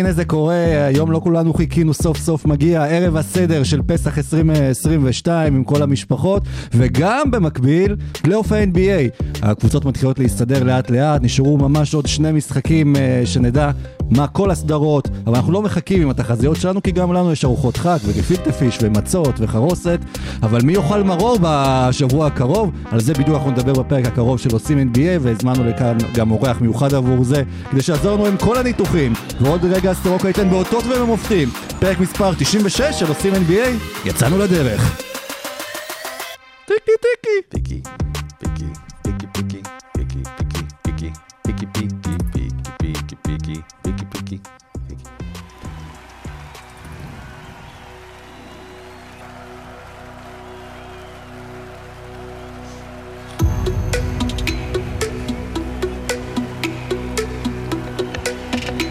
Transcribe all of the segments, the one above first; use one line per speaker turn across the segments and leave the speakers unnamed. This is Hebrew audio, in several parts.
הנה זה קורה, היום לא כולנו חיכינו, סוף סוף מגיע ערב הסדר של פסח 2022 עם כל המשפחות, וגם במקביל, פלייאוף ה-NBA. הקבוצות מתחילות להסתדר לאט לאט, נשארו ממש עוד שני משחקים אה, שנדע מה כל הסדרות, אבל אנחנו לא מחכים עם התחזיות שלנו, כי גם לנו יש ארוחות חג וגפילטה פיש ומצות וחרוסת, אבל מי יאכל מרור בשבוע הקרוב? על זה בדיוק אנחנו נדבר בפרק הקרוב של עושים NBA, והזמנו לכאן גם אורח מיוחד עבור זה, כדי שיעזור לנו עם כל הניתוחים. ועוד רגע סטרוקה ייתן באותות ובמופתים. פרק מספר 96 של עושים NBA, יצאנו לדרך. טיקי טיקי.
פיקי,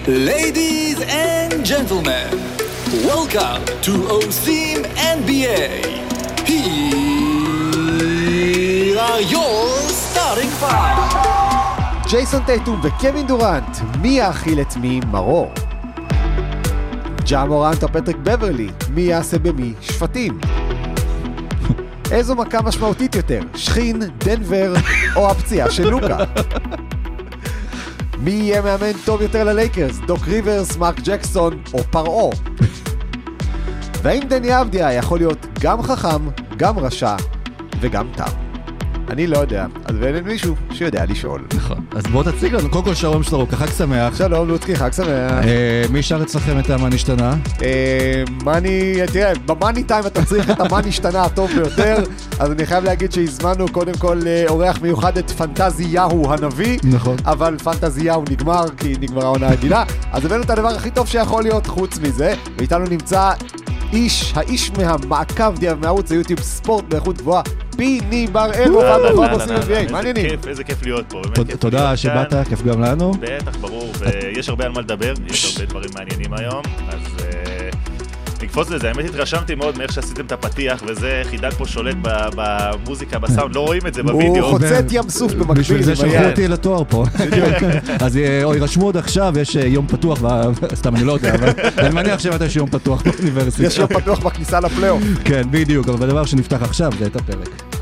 Ladies and gentlemen, welcome to OSIM NBA. Here are your starting five.
ג'ייסון טייטום וקווין דורנט, מי יאכיל את מי מרור? ג'ה מורנט או פטריק בברלי, מי יעשה במי שפטים? איזו מכה משמעותית יותר, שכין, דנבר או הפציעה של לוקה? מי יהיה מאמן טוב יותר ללייקרס, דוק ריברס, מרק ג'קסון או פרעה? והאם דני אבדיה יכול להיות גם חכם, גם רשע וגם תם? אני לא יודע, אז ואין מישהו שיודע לשאול.
נכון. אז בוא תציג לנו, קודם כל שלום סטרוקה, חג שמח.
שלום לוצקי, חג שמח.
אה, מי שר אצלכם את המה נשתנה?
אה, מאני, תראה, במאני טיים אתה צריך את המאני השתנה הטוב ביותר, אז אני חייב להגיד שהזמנו קודם כל אה, אורח מיוחד את פנטזי יהו הנביא,
נכון.
אבל פנטזי יהו נגמר, כי נגמרה העונה הרגילה, אז הבאנו את הדבר הכי טוב שיכול להיות חוץ מזה, ואיתנו נמצא איש, האיש מהמעקב מערוץ היוטיוב ספורט באיכות גבוהה, פיני בראל,
אהלן,
בעושים
אהלן,
NBA, מעניינים.
איזה כיף להיות פה, באמת
תודה שבאת. כיף גם לנו.
בטח, ברור, ויש הרבה על מה לדבר, יש הרבה דברים מעניינים היום, אז נקפוץ לזה. האמת התרשמתי מאוד מאיך שעשיתם את הפתיח, וזה, חידד פה שולט ב- במוזיקה, בסאונד, לא רואים את זה
הוא
בווידאו.
חוצה את ים סוף במקביל.
בשביל זה שלחו. אותי לתואר פה. אז אה, יירשמו עוד עכשיו, יש אה, יום פתוח, סתם אני לא יודע, אבל אני מניח שמתי יש יום פתוח באוניברסיטה.
יש יום פתוח בכניסה לפלייאוף.
כן, בדיוק, אבל הדבר שנפתח עכשיו זה את הפרק.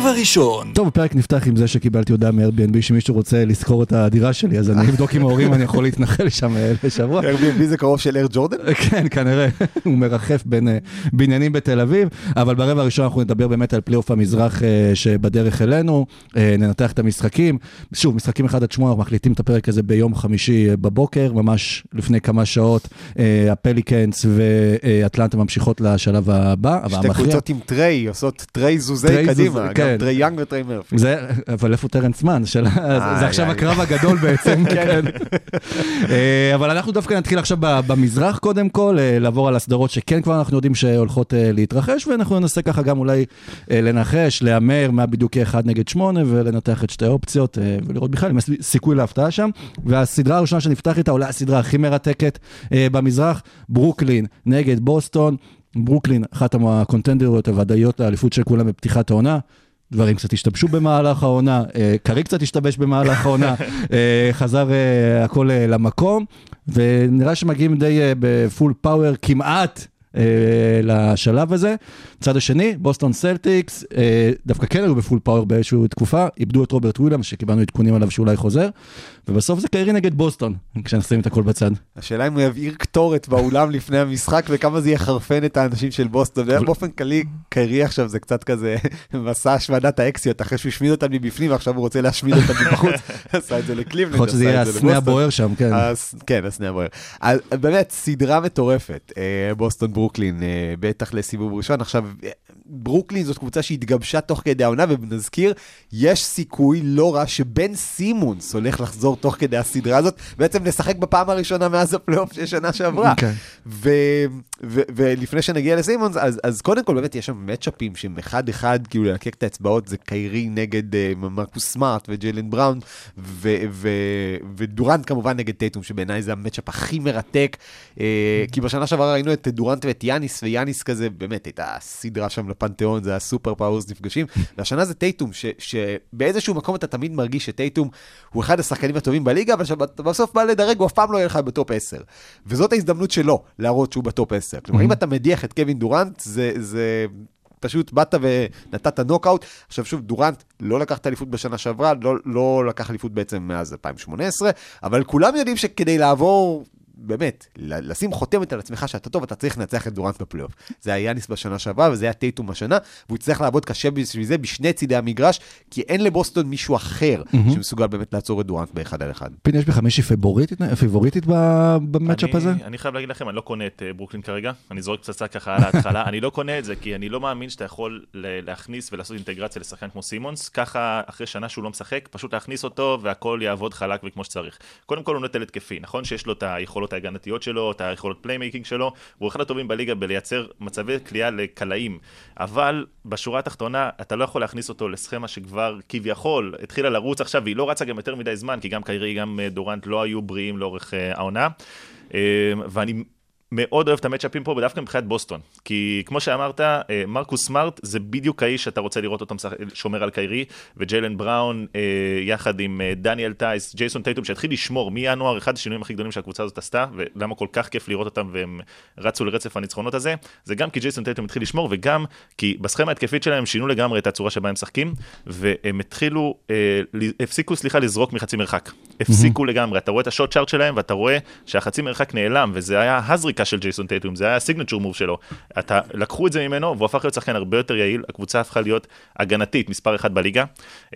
רבע ראשון.
טוב, הפרק נפתח עם זה שקיבלתי הודעה מ-Airbnb שמישהו רוצה לשכור את הדירה שלי, אז אני אבדוק עם ההורים, אני יכול להתנחל שם אה, לשבוע.
Airbnb זה קרוב של אר ג'ורדן?
כן, כנראה, הוא מרחף בין אה, בניינים בתל אביב, אבל ברבע הראשון אנחנו נדבר באמת על פלייאוף המזרח אה, שבדרך אלינו, ננתח את המשחקים. שוב, משחקים 1 עד 8, אנחנו מקליטים את הפרק הזה ביום חמישי בבוקר, ממש לפני כמה שעות, הפליקנס ואטלנטה ממשיכות לשלב הבא, אבל
שתי. קבוצות עם טריי, עושות טריי זוזי קדימה, גם
כן.
טריי יאנג וטריי מרפי.
זה, אבל איפה טרנס מן? זה עכשיו. הקרב הגדול בעצם, כן. אה, אבל אנחנו דווקא נתחיל עכשיו במזרח קודם כל, אה, לעבור על הסדרות שכן כבר אנחנו יודעים שהולכות אה, להתרחש, ואנחנו ננסה ככה גם אולי לנחש, להמר מה בדיוק יהיה 1 נגד 8, ולנתח את שתי האופציות, ולראות בכלל אם יש סיכוי להפתעה שם. והסדרה הראשונה שנפתח איתה, אולי הסדרה הכי מרתקת במזרח, ברוקלין נגד בוסטון. ברוקלין, אחת הקונטנדריות הוודאיות לאליפות של כולם בפתיחת העונה. דברים קצת השתבשו במהלך העונה, אה, קרי קצת השתבש במהלך העונה, אה, חזר אה, הכל למקום, ונראה שמגיעים די ב full power כמעט. אה, לשלב הזה. צד השני, בוסטון סלטיקס, אה, דווקא כן היו ב full power באיזושהי תקופה, איבדו את רוברט וויליאמס, שקיבלנו עדכונים עליו שאולי חוזר, ובסוף זה קיירי נגד בוסטון, כשנשים את הכל בצד.
השאלה אם הוא יבעיר קטורת באולם לפני המשחק וכמה זה יחרפן את האנשים של בוסטון. באופן כללי, קיירי עכשיו זה קצת כזה מסע השמדת האקסיות, אחרי שהוא השמיד אותם מבפנים ועכשיו הוא רוצה להשמיד אותם מבחוץ. עשה את זה לקליבלנד,
יכול להיות שזה
עשה את זה לבוסטון.
הבוער שם,
ברוקלין, אה, בטח לסיבוב ראשון. עכשיו, ברוקלין זאת קבוצה שהתגבשה תוך כדי העונה, ונזכיר, יש סיכוי לא רע שבן סימונס הולך לחזור תוך כדי הסדרה הזאת, בעצם לשחק בפעם הראשונה מאז הפלייאוף של שנה שעברה.
כן.
ו- ו- ולפני שנגיע לסימונס, אז, אז קודם כל באמת יש שם matchup ים שהם אחד-אחד, כאילו ללקק את האצבעות, זה קיירי נגד אה, מרקוס סמארט וג'יילן בראון, ו- ו- ודורנט כמובן נגד טייטום, שבעיניי זה ה matchup הכי מרתק, uh, כי בשנה שעברה ראינו את דורנט ואת יאניס, ויאניס כזה, באמת הייתה סדרה שם לפנתיאון, זה היה superpowers נפגשים, והשנה זה טייטום, ש- שבאיזשהו מקום אתה תמיד מרגיש שטייטום הוא אחד השחקנים הטובים בליגה, אבל שבסוף בא לדרג, הוא אף פעם לא יהיה לך בטופ 10. וזאת ההזדמנות שלו להראות שהוא בטופ 10. כלומר, אם אתה מדיח את קווין דורנט, זה, זה פשוט באת ונתת נוקאוט. עכשיו שוב, דורנט לא לקח את האליפות בשנה שעברה, לא, לא לקח אליפות בעצם מאז 2018, אבל כולם יודעים שכדי לעבור... באמת, ל- לשים חותמת על עצמך שאתה טוב, אתה צריך לנצח את דורנט בפלייאוף. זה היה יאניס בשנה שעברה, וזה היה טייטום השנה, והוא יצטרך לעבוד קשה בשביל זה בשני צידי המגרש, כי אין לבוסטון מישהו אחר שמסוגל באמת לעצור את דורנט באחד על אחד.
פיני, יש לך מישהי פייבוריטית, ב matchup הזה?
אני, חייב להגיד לכם, אני לא קונה את אה, ברוקלין כרגע, אני זורק פצצה ככה על ההתחלה, אני לא קונה את זה, כי אני לא מאמין שאתה יכול להכניס ולעשות אינטגרציה לשחקן כמו סימונס, ככה אחרי שנה שהוא לא משחק, פשוט להכניס אותו והכל יעבוד חלק וכמו שצריך. קודם כל הוא נטל התקפי, נכון שיש לו את היכולות ההגנתיות שלו, את היכולות playmaking שלו, הוא אחד הטובים בליגה בלייצר מצבי כליאה לקלעים, אבל בשורה התחתונה אתה לא יכול להכניס אותו לסכמה שכבר כביכול התחילה לרוץ עכשיו, והיא לא רצה גם יותר מדי זמן, כי גם קיירי, גם אה, דורנט לא היו בריאים לאורך אה, העונה. אה, ואני מאוד אוהב את המצ'אפים פה, ודווקא מבחינת בוסטון. כי כמו שאמרת, אה, מרקוס סמארט זה בדיוק האיש שאתה רוצה לראות אותו שומר על קיירי, וג'יילן בראון אה, יחד עם אה, דניאל טייס, ג'ייסון טייטום, שהתחיל לשמור מינואר, אחד השינויים הכי גדולים שהקבוצה הזאת עשתה, ולמה כל כך כיף לראות אותם והם רצו לרצף הניצחונות הזה, זה גם כי ג'ייסון טייטום התחיל לשמור, וגם כי בסכמה ההתקפית שלהם הם שינו לגמרי את הצורה שבה הם משחקים, והם התחילו, הפסיקו, סליחה, לזרוק מחצי מרחק. הפסיקו לגמרי, אתה רואה את השוט שלהם, ואתה רואה שהחצי מרחק נעלם, וזה היה הזריקה של ג'ייסון טייטום, זה היה הסיגנצ'ר מוב שלו. אתה, לקחו את זה ממנו, והוא הפך להיות שחקן הרבה יותר יעיל, הקבוצה הפכה להיות הגנתית, מספר אחת בליגה,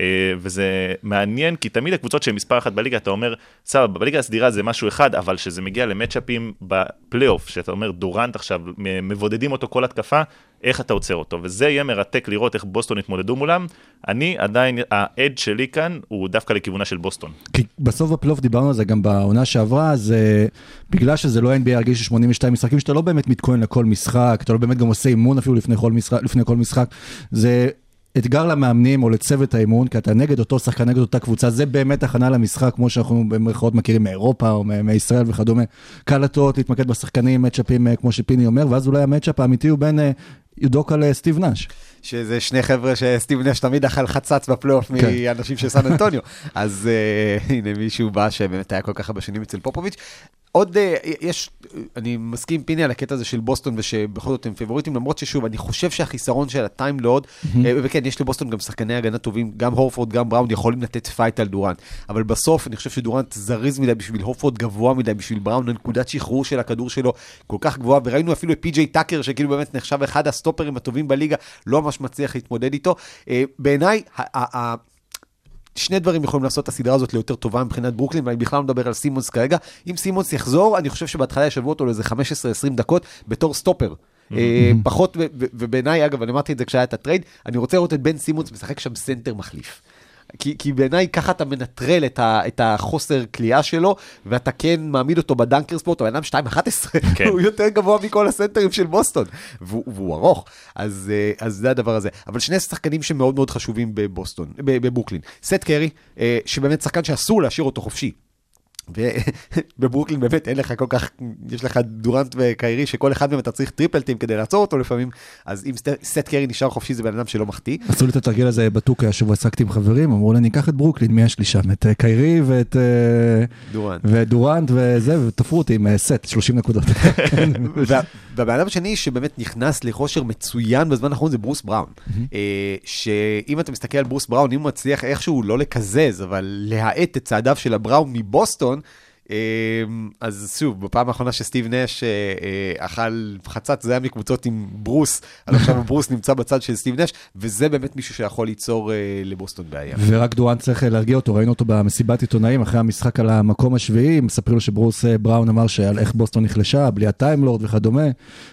אה, וזה מעניין, כי תמיד הקבוצות שהן מספר אחת בליגה, אתה אומר, סבבה, בליגה הסדירה זה משהו אחד, אבל כשזה מגיע למצ'אפים בפלייאוף, שאתה אומר, דורנט עכשיו, מבודדים אותו כל התקפה, איך אתה עוצר אותו, וזה יהיה מרתק לראות איך בוסטון יתמודדו מולם. אני עדיין, האדג' שלי כאן הוא דווקא לכיוונה של בוסטון.
כי בסוף בפלייאוף דיברנו על זה גם בעונה שעברה, זה בגלל שזה לא NBA רגיל של 82 משחקים, שאתה לא באמת מתכונן לכל משחק, אתה לא באמת גם עושה אימון אפילו לפני כל משחק, לפני כל משחק. זה אתגר למאמנים או לצוות האימון, כי אתה נגד אותו שחקן, נגד אותה קבוצה, זה באמת הכנה למשחק, כמו שאנחנו במרכאות מכירים מאירופה או מישראל וכדומה. קל לטעות להתמקד בשחקנים, מצ'אפים, אה, כמו שפיני אומר, ואז אולי המצ'אפ האמיתי הוא בין אה, יודוקה לסטיב נאש.
שזה שני חבר'ה שסטיב נש תמיד אכל חצץ בפלייאוף
כן.
מאנשים של סן אנטוניו. אז אה, הנה מישהו בא שבאמת היה כל כך הרבה שנים אצל פופוביץ'. עוד אה, יש, אני מסכים עם פיני על הקטע הזה של בוסטון ושבכל זאת הם פיבוריטים, למרות ששוב, אני חושב שהחיסרון של הטיים לוד, אה, וכן, יש לבוסטון גם שחקני הגנה טובים, גם הורפורד, גם בראון, יכולים לתת fight על דורנט. אבל בסוף אני חושב שדורנט זריז מדי בשביל הורפורד, גבוה מדי בשביל בראון, הנקודת שחרור של הכדור שלו כל כך גבוהה, וראינו אפילו את פי.ג'יי טאקר, שכאילו באמת נחשב אחד הסטופרים הטובים בליגה, לא ממש מצליח להתמודד איתו. אה, בעיניי, שני דברים יכולים לעשות את הסדרה הזאת ליותר טובה מבחינת ברוקלין, ואני בכלל לא מדבר על סימונס כרגע. אם סימונס יחזור, אני חושב שבהתחלה ישלבו אותו לאיזה 15-20 דקות בתור סטופר. אה, פחות, ובעיניי, אגב, אני אמרתי את זה כשהיה את ה trade, אני רוצה לראות את בן סימונס משחק שם סנטר מחליף. כי, כי בעיניי ככה אתה מנטרל את, ה, את החוסר כליאה שלו, ואתה כן מעמיד אותו ב dunker spot, הוא אדם 2.11,
כן.
הוא יותר גבוה מכל הסנטרים של בוסטון, והוא, והוא ארוך, אז, אה, אז זה הדבר הזה. אבל שני שחקנים שמאוד מאוד חשובים בבוסטון, בברוקלין. סת' קרי, אה, שבאמת שחקן שאסור להשאיר אותו חופשי. ובברוקלין באמת אין לך כל כך, יש לך דורנט וקיירי שכל אחד מהם אתה צריך טריפל טים כדי לעצור אותו לפעמים, אז אם סת' קרי נשאר חופשי זה בן אדם שלא מחטיא.
עשו לי את התרגיל הזה בטוקיי, השבוע עסקתי עם חברים, אמרו לי, אני אקח את ברוקלין, מי יש לי שם? את אה, קיירי ואת אה,
דורנט.
ודורנט וזה, ותפרו אותי עם אה, סת', 30 נקודות.
וה- והבן אדם השני שבאמת נכנס לכושר מצוין בזמן האחרון זה ברוס בראון. שאם אתה מסתכל על ברוס בראון, אם הוא מצליח איכשהו לא לקזז, אבל להאט את צעדיו של הבראון מבוסטון, אה, אז שוב, בפעם האחרונה שסטיב נש אה, אה, אכל חצץ, זה היה מקבוצות עם ברוס, אז עכשיו ברוס נמצא בצד של סטיב נש, וזה באמת מישהו שיכול ליצור אה, לבוסטון בעיה.
ורק דורנט צריך להרגיע אותו, ראינו אותו במסיבת עיתונאים אחרי המשחק על המקום השביעי, מספרים לו שברוס בראון אמר שעל איך בוסטון נחלשה, בלי הטיימלורד וכדומה,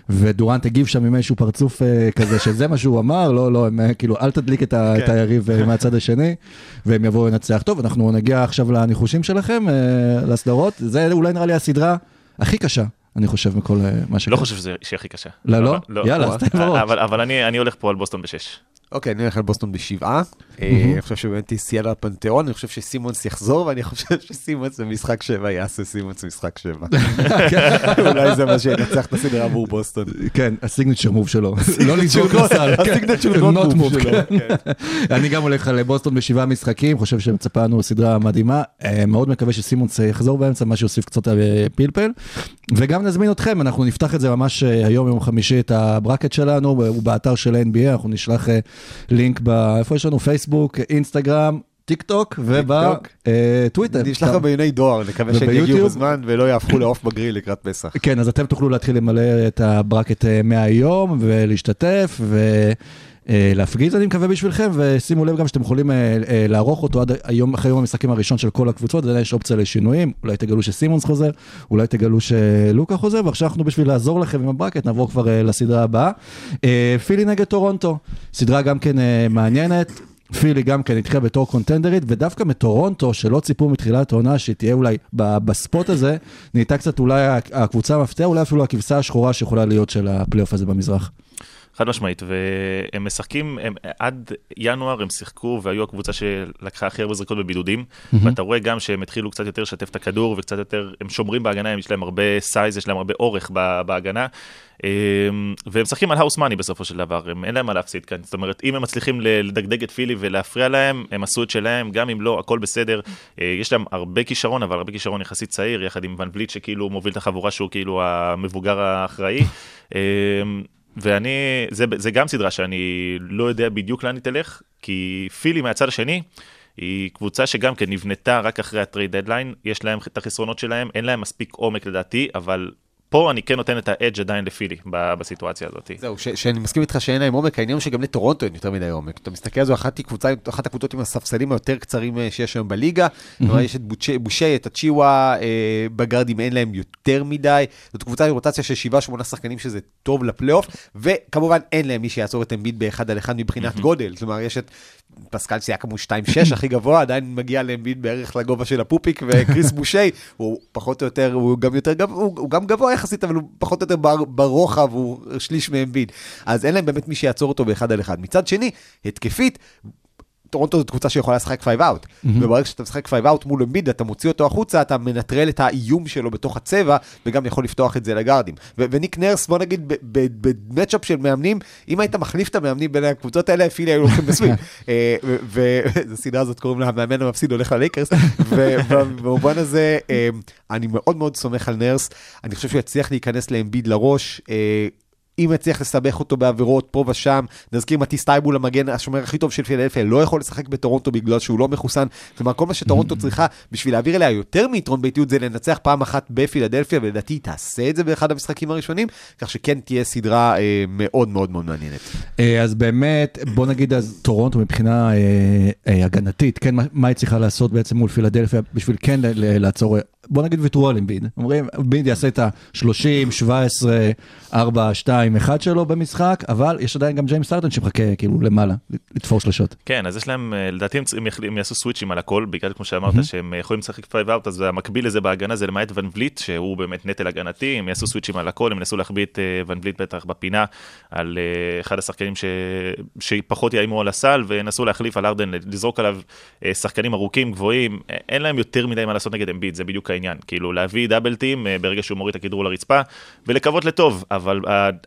ודורנט הגיב שם עם איזשהו פרצוף כזה, שזה מה שהוא אמר, לא, לא, הם, כאילו, אל תדליק את, ה,
כן.
את היריב אה, מהצד השני, והם יבואו לנצח. טוב, אנחנו נגיע עכשיו לניחושים שלכם, אה, לסדרות, זה אולי נראה לי הסדרה הכי קשה, אני חושב, מכל אה, מה שקרה.
לא חושב שזה שהיא הכי קשה.
לא, לא?
אבל-
יאללה, אז תן בראש.
אבל אני הולך פה על בוסטון בשש.
אוקיי, אני הולך על בוסטון בשבעה. אה, אני חושב שבאמת תהיה סיאלה פנתיאון, אני חושב שסימונס יחזור, ואני חושב שסימונס במשחק שבע יעשה סימונס משחק שבע. אולי זה מה שינצח את הסדרה עבור בוסטון.
כן, הסיגניצ'ר מוב שלו, לא לזרוק לסל. כן. ה
signature not
move
שלו.
כן.
כן.
אני גם הולך על בוסטון בשבעה משחקים, חושב שמצפה לנו סדרה מדהימה. אה, מאוד מקווה שסימונס יחזור באמצע, מה שיוסיף קצת אה, פלפל. וגם נזמין אתכם, אנחנו נפתח את זה ממש היום, יום חמישי, את ה bracket שלנו, הוא באתר של ה-NBA, אנחנו נשלח לינק, ב- איפה יש לנו? פייסבוק, אינסטגרם. טיק טוק ובטוויטר.
נשלח גם ביוני דואר, נקווה שהם? יגיעו בזמן ולא יהפכו לעוף בגריל לקראת פסח.
כן, אז אתם תוכלו להתחיל למלא את ה bracket אה, מהיום ולהשתתף ולהפגיז, אני מקווה בשבילכם, ושימו לב גם שאתם יכולים אה, אה, לערוך אותו עד היום, אחרי יום המשחקים הראשון של כל הקבוצות, עדיין יש אופציה לשינויים, אולי תגלו שסימונס חוזר, אולי תגלו שלוקה חוזר, ועכשיו אנחנו בשביל לעזור לכם עם ה bracket, נעבור כבר אה, לסדרה הבאה. אה, פילי נגד טורונטו, סדרה גם כן אה, מעניינת. פילי גם כן התחילה בתור קונטנדרית, ודווקא מטורונטו, שלא ציפו מתחילת העונה שהיא תהיה אולי ב spot הזה, נהייתה קצת אולי הקבוצה המפתיע, אולי אפילו הכבשה השחורה שיכולה להיות של הפלייאוף הזה במזרח.
חד משמעית, והם משחקים, הם, עד ינואר הם שיחקו והיו הקבוצה שלקחה הכי הרבה זריקות בבידודים, ואתה רואה גם שהם התחילו קצת יותר לשתף את הכדור וקצת יותר, הם שומרים בהגנה, יש להם הרבה size, יש להם הרבה אורך ב- בהגנה, אמ, והם משחקים על house money בסופו של דבר, הם, אין להם מה להפסיד כאן, זאת אומרת, אם הם מצליחים לדגדג את פילי ולהפריע להם, הם עשו את שלהם, גם אם לא, הכל בסדר, אה, יש להם הרבה כישרון, אבל הרבה כישרון יחסית צעיר, יחד עם ואן וליט שכאילו מוביל את החבורה שהוא כאילו המבוגר האחראי. ואני, זה, זה גם סדרה שאני לא יודע בדיוק לאן היא תלך, כי פילי מהצד השני, היא קבוצה שגם כן נבנתה רק אחרי ה trade deadline, יש להם את החסרונות שלהם, אין להם מספיק עומק לדעתי, אבל פה אני כן נותן את ה edge עדיין לפילי ב- בסיטואציה הזאת.
זהו, ש- שאני מסכים איתך שאין להם עומק, העניין הוא שגם לטורונטו אין יותר מדי עומק. אתה מסתכל על זו, אחת קבוצה, אחת הקבוצות עם הספסלים היותר קצרים אה, שיש היום בליגה. כלומר, יש את בושי, את הצ'יווה, אה, בגרדים אין להם יותר מדי. זאת קבוצה עם רוטציה של 7-8 שחקנים שזה טוב לפלייאוף, וכמובן אין להם מי שיעצור את אמביט באחד על אחד מבחינת גודל. כלומר, יש את פסקל סייקם הוא 2-6 הכי גבוה, עדיין מגיע לאמביט בערך לגובה של הפופיק, וקריס בושי הוא פחות או יותר, הוא גם יותר גבוה, הוא, הוא גם גבוה יחסית, אבל הוא פחות או יותר בר, ברוחב, הוא שליש מאמביט. אז אין להם באמת מי שיעצור אותו באחד על אחד. מצד שני, התקפית, טורונטו זאת קבוצה שיכולה לשחק five out, וברגע שאתה משחק five out מול אמביד, אתה מוציא אותו החוצה, אתה מנטרל את האיום שלו בתוך הצבע, וגם יכול לפתוח את זה לגארדים. ו- וניק נרס, בוא נגיד, ב matchup של מאמנים, אם היית מחליף את המאמנים בין הקבוצות האלה, פילי היו לוקחים ב sweep. אה, ובסדרה הזאת קוראים לה המאמן המפסיד הולך ללייקרס, ובמובן הזה, אה, אני מאוד מאוד סומך על נרס, אני חושב שהוא יצליח להיכנס לאמביד לראש. אם יצליח לסבך אותו בעבירות פה ושם, נזכיר מטיס טייבול המגן השומר הכי טוב של פילדלפיה, לא יכול לשחק בטורונטו בגלל שהוא לא מחוסן. כלומר, כל מה שטורונטו צריכה בשביל להעביר אליה יותר מיתרון ביתיות זה לנצח פעם אחת בפילדלפיה, ולדעתי היא תעשה את זה באחד המשחקים הראשונים, כך שכן תהיה סדרה אה, מאוד מאוד מאוד מעניינת.
אה, אז באמת, בוא נגיד אז טורונטו מבחינה אה, אה, הגנתית, כן, מה, מה היא צריכה לעשות בעצם מול פילדלפיה בשביל כן ל- ל- לעצור, בוא נגיד ויתרו על אמביד. אומרים, אמביד יעשה את ה-30, 17, 4, 2, 1 שלו במשחק, אבל יש עדיין גם ג'יימס הארדן שמחכה כאילו למעלה, לתפור שלשות.
כן, אז יש להם, אה, לדעתי הם, יחל- הם יעשו סוויצ'ים על הכל, בגלל כמו שאמרת, שהם אה, יכולים לשחק five out, אז המקביל לזה בהגנה זה למעט ואן וליט, שהוא באמת נטל הגנתי, הם יעשו סוויצ'ים על הכל, הם ינסו להחביא את אה, ואן וליט בטח בפינה, על אחד השחקנים ש... שפחות יאיימו על הסל, וינסו להחליף על הארדן, לזרוק עליו שחקנים ארוכים, גבוהים, אין להם יותר מדי מה לעשות נגד אמביד, זה בדיוק העניין, כאילו להביא double team ברגע שהוא מוריד את הכדרור לרצפה, ולקוות לטוב, אבל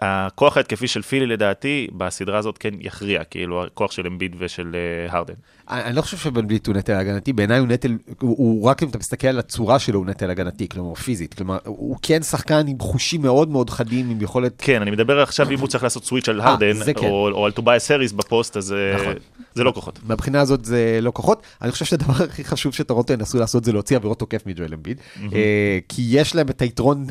הכוח ההתקפי של פילי לדעתי, בסדרה הזאת כן יכריע, כאילו הכוח של אמביד ושל אה, הארדן.
אני אני לא חושב שואן וליט הוא נטל הגנתי, בעיניי הוא נטל, הוא, הוא רק אם אתה מסתכל על הצורה שלו הוא נטל הגנתי, כלומר פיזית, כלומר הוא כן שחקן עם חושים מאוד מאוד חדים, עם יכולת...
כן, אני מדבר עכשיו אם הוא צריך לעשות switch על
אה, הארדן, כן.
או או על טוביאס האריס בפוסט, אז אה,
נכון.
זה לא כוחות.
מהבחינה הזאת זה לא כוחות. אני חושב שהדבר הכי חשוב שטורונטו ינסו לעשות זה להוציא עבירות תוקף מג'ואל אמביד. אה, כי יש להם את היתרון,